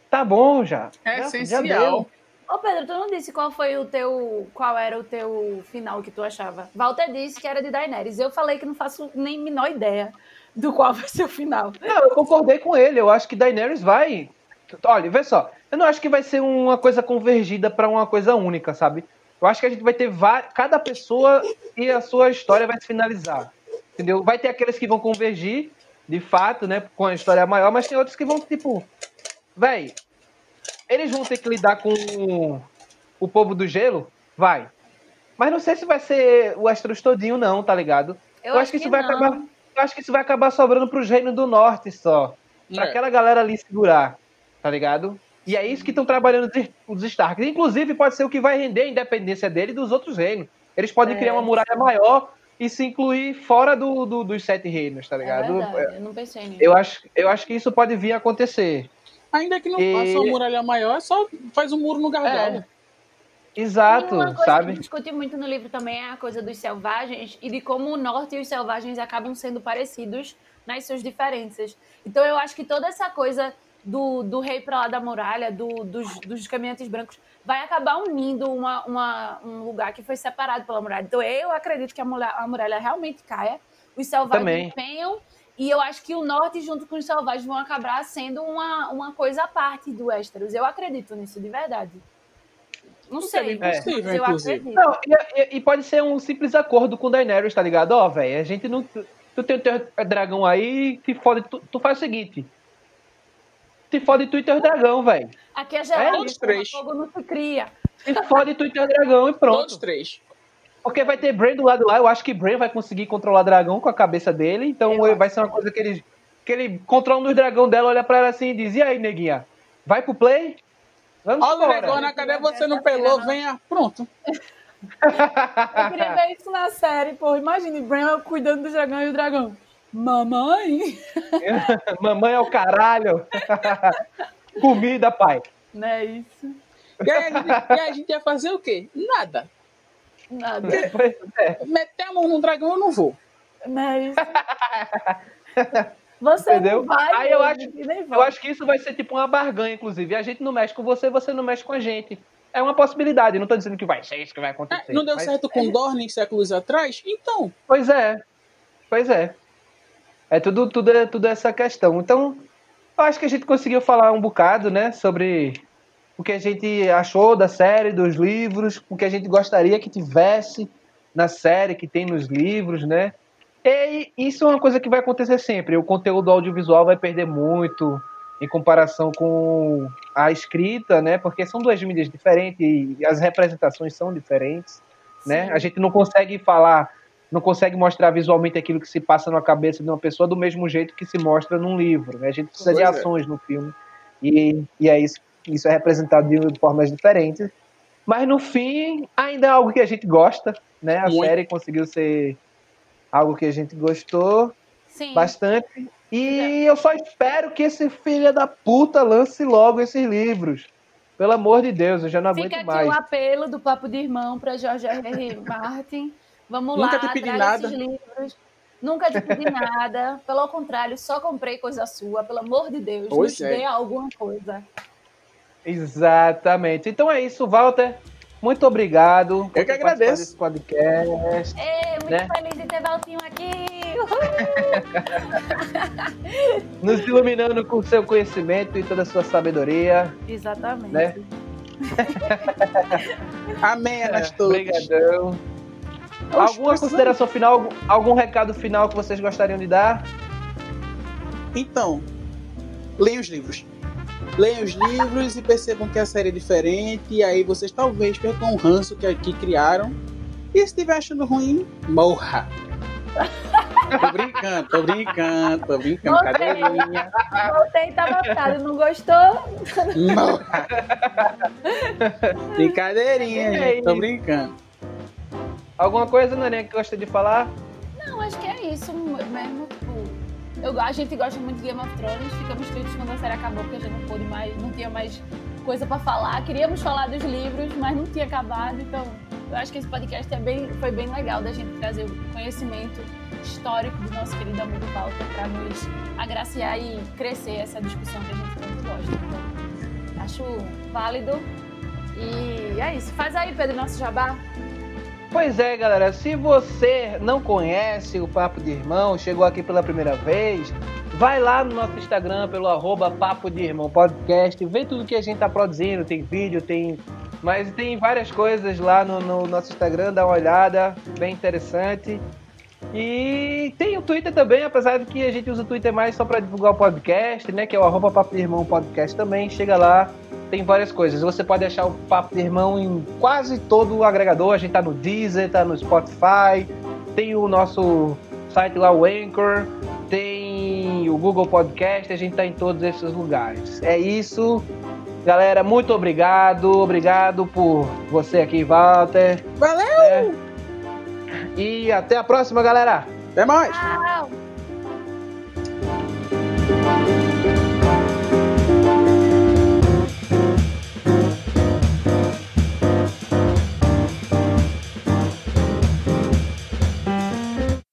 Speaker 3: Tá bom já.
Speaker 4: É
Speaker 3: Já- já
Speaker 4: essencial.
Speaker 3: deu.
Speaker 5: Ô Pedro, tu não disse qual foi o teu. qual era o teu final que tu achava? Walter disse que era de Daenerys. Eu falei que não faço nem menor ideia do qual vai ser o final.
Speaker 3: Não, eu concordei com ele. Eu acho que Daenerys vai. Olha, vê só. Eu não acho que vai ser uma coisa convergida pra uma coisa única, sabe? Eu acho que a gente vai ter cada pessoa e a sua história vai se finalizar. Entendeu? Vai ter aqueles que vão convergir, de fato, né, com a história maior, mas tem outros que vão tipo, véi, eles vão ter que lidar com o povo do gelo, vai. Mas não sei se vai ser o Astros todinho não, tá ligado? Eu, acho que isso vai
Speaker 5: não.
Speaker 3: acabar eu acho que isso vai acabar sobrando pros reinos do norte só. Pra
Speaker 4: É.
Speaker 3: aquela galera ali segurar, tá ligado? E é isso que estão trabalhando os- Starks. Inclusive, pode ser o que vai render a independência dele e dos outros reinos. Eles podem
Speaker 5: É.
Speaker 3: criar uma muralha maior e se incluir fora do, do- dos sete reinos, tá
Speaker 5: É
Speaker 3: ligado?
Speaker 5: verdade, eu não pensei nisso.
Speaker 3: eu, acho, eu acho que isso pode vir a acontecer.
Speaker 4: Ainda que não
Speaker 3: E-
Speaker 4: faça uma muralha maior, é só faz um muro no gargalo.
Speaker 3: É. Exato,
Speaker 5: E uma coisa
Speaker 3: sabe?
Speaker 5: que discute muito no livro também é a coisa dos selvagens e de como o norte e os selvagens acabam sendo parecidos nas suas diferenças. Então eu acho que toda essa coisa do, do rei pra lá da muralha, do- dos, dos caminhantes brancos, vai acabar unindo uma, uma- um lugar que foi separado pela muralha. Então eu acredito que a muralha, a muralha realmente caia, os selvagens
Speaker 3: Também.
Speaker 5: empenham, e eu acho que o norte junto com os selvagens vão acabar sendo uma, uma coisa à parte do Westeros. Eu acredito nisso, de verdade. Não
Speaker 4: Tudo
Speaker 5: sei,
Speaker 4: é possível,
Speaker 5: eu
Speaker 4: inclusive.
Speaker 5: acredito.
Speaker 3: Não, e, e- pode ser um simples acordo com Daenerys, tá ligado? Ó, velho, a gente não. Tu, tu tem o teu dragão aí, te fode. Tu, tu faz o seguinte. Te fode teu dragão, velho.
Speaker 5: Aqui é gelado,
Speaker 4: todos três.
Speaker 5: fogo não se cria.
Speaker 3: Te fode teu dragão e pronto.
Speaker 4: Todos três.
Speaker 3: Porque vai ter Bran do lado lá, eu acho que Bran vai conseguir controlar o dragão com a cabeça dele, então
Speaker 5: Eu
Speaker 3: vai ser uma coisa que ele, que ele controla um dos dragão dela, olha pra ela assim e diz, e aí, neguinha, vai pro play? Vamos
Speaker 4: Olha,
Speaker 3: embora.
Speaker 4: negona, cadê você não pelou? Venha. Pronto.
Speaker 5: Eu queria ver isso na série, pô. Imagine Bran cuidando do dragão e o dragão. Mamãe? (laughs)
Speaker 3: Mamãe é o caralho. (laughs) Comida, pai.
Speaker 5: Não é isso?
Speaker 4: E aí, a gente, e aí a gente ia fazer o quê? Nada.
Speaker 5: Nada.
Speaker 3: Pois é.
Speaker 4: Meter a mão no dragão eu não vou.
Speaker 5: Não é isso? (laughs) Você
Speaker 3: Entendeu?
Speaker 5: não vai,
Speaker 3: Aí eu acho- Eu acho que isso vai ser tipo uma barganha, inclusive. A gente não mexe com você, você não mexe com a gente. É uma possibilidade, não tô dizendo que vai ser isso que vai acontecer.
Speaker 4: É, não deu
Speaker 3: mas-
Speaker 4: certo com Dorne séculos atrás? Então,
Speaker 3: Pois é. Pois é. É tudo, tudo, é, tudo essa questão. Então, eu acho que a gente conseguiu falar um bocado, né, sobre o que a gente achou da série, dos livros, o que a gente gostaria que tivesse na série, que tem nos livros, né? E isso é uma coisa que vai acontecer sempre. O conteúdo audiovisual vai perder muito em comparação com a escrita, né? Porque são duas mídias diferentes e as representações são diferentes né?
Speaker 5: Sim.
Speaker 3: A gente não consegue falar, não consegue mostrar visualmente aquilo que se passa na cabeça de uma pessoa do mesmo jeito que se mostra num livro. Né? A gente precisa de
Speaker 4: Pois é.
Speaker 3: ações no filme e, e é isso, isso é representado de formas diferentes. Mas no fim, ainda é algo que a gente gosta, né? A
Speaker 4: Muito.
Speaker 3: série conseguiu ser algo que a gente gostou
Speaker 5: Sim.
Speaker 3: bastante. E eu só espero que esse filho da puta lance logo esses livros. Pelo amor de Deus, eu já não
Speaker 5: Fica
Speaker 3: aguento
Speaker 5: aqui
Speaker 3: mais.
Speaker 5: o apelo do Papo de Irmão para Jorge R. R. Martin. Vamos
Speaker 4: Nunca
Speaker 5: lá,
Speaker 4: te pedi nada.
Speaker 5: esses livros. Nunca te pedi nada. (laughs) Pelo contrário, só comprei coisa sua. Pelo amor de Deus,
Speaker 4: Pois
Speaker 5: nos
Speaker 4: é.
Speaker 5: dê alguma coisa.
Speaker 3: Exatamente. Então é isso, Walter. Muito obrigado.
Speaker 4: Eu que agradeço.
Speaker 3: desse podcast.
Speaker 5: Ei, muito
Speaker 3: Né?
Speaker 5: feliz de ter Valtinho aqui.
Speaker 3: Nos iluminando com o seu conhecimento e toda a sua sabedoria.
Speaker 5: Exatamente.
Speaker 3: Né? (laughs)
Speaker 4: amém, Anastácio.
Speaker 3: Obrigadão. Alguma consideração final, algum, algum recado final que vocês gostariam de dar?
Speaker 4: Então, leiam os livros. Leiam os livros e percebam que a série é diferente. E aí vocês talvez percam um ranço que aqui criaram. E se estiver achando ruim, morra. tô brincando, tô brincando, tô brincando.
Speaker 5: Morreu.
Speaker 4: Cadeirinha.
Speaker 5: Voltei e tá marcado. Não gostou?
Speaker 4: Morra. Brincadeirinha,
Speaker 3: É
Speaker 4: gente. Tô brincando.
Speaker 3: Alguma coisa, Naninha, que gosta de falar?
Speaker 5: Não, acho que é isso mesmo. Tipo, eu, a gente gosta muito de Game of Thrones. Ficamos tristes quando a série acabou, porque a gente não pôde mais, não tinha mais coisa para falar. Queríamos falar dos livros, mas não tinha acabado. Então, eu acho que esse podcast é bem, foi bem legal da gente trazer o conhecimento histórico do nosso querido amigo Walter para nos agraciar e crescer essa discussão que a gente tanto gosta. Então, acho válido. E é isso. Faz aí, Pedro, nosso jabá.
Speaker 3: Pois é, galera. Se você não conhece o Papo de Irmão, chegou aqui pela primeira vez, vai lá no nosso Instagram pelo arroba Papo de Irmão Podcast, vê tudo que a gente tá produzindo, tem vídeo, tem. Mas tem várias coisas lá no, no nosso Instagram, dá uma olhada, bem interessante. E tem o Twitter também, apesar de que a gente usa o Twitter mais só para divulgar o podcast, né? Que é o arroba Papo de Irmão Podcast também. Chega lá, tem várias coisas. Você pode achar o Papo de Irmão em quase todo o agregador. A gente tá no Deezer, tá no Spotify, tem o nosso site lá, o Anchor, tem o Google Podcast, a gente tá em todos esses lugares. É isso. Galera, muito obrigado. Obrigado por você aqui, Walter.
Speaker 4: Valeu!
Speaker 3: né? E até a próxima, galera.
Speaker 4: Até mais!
Speaker 5: Tchau!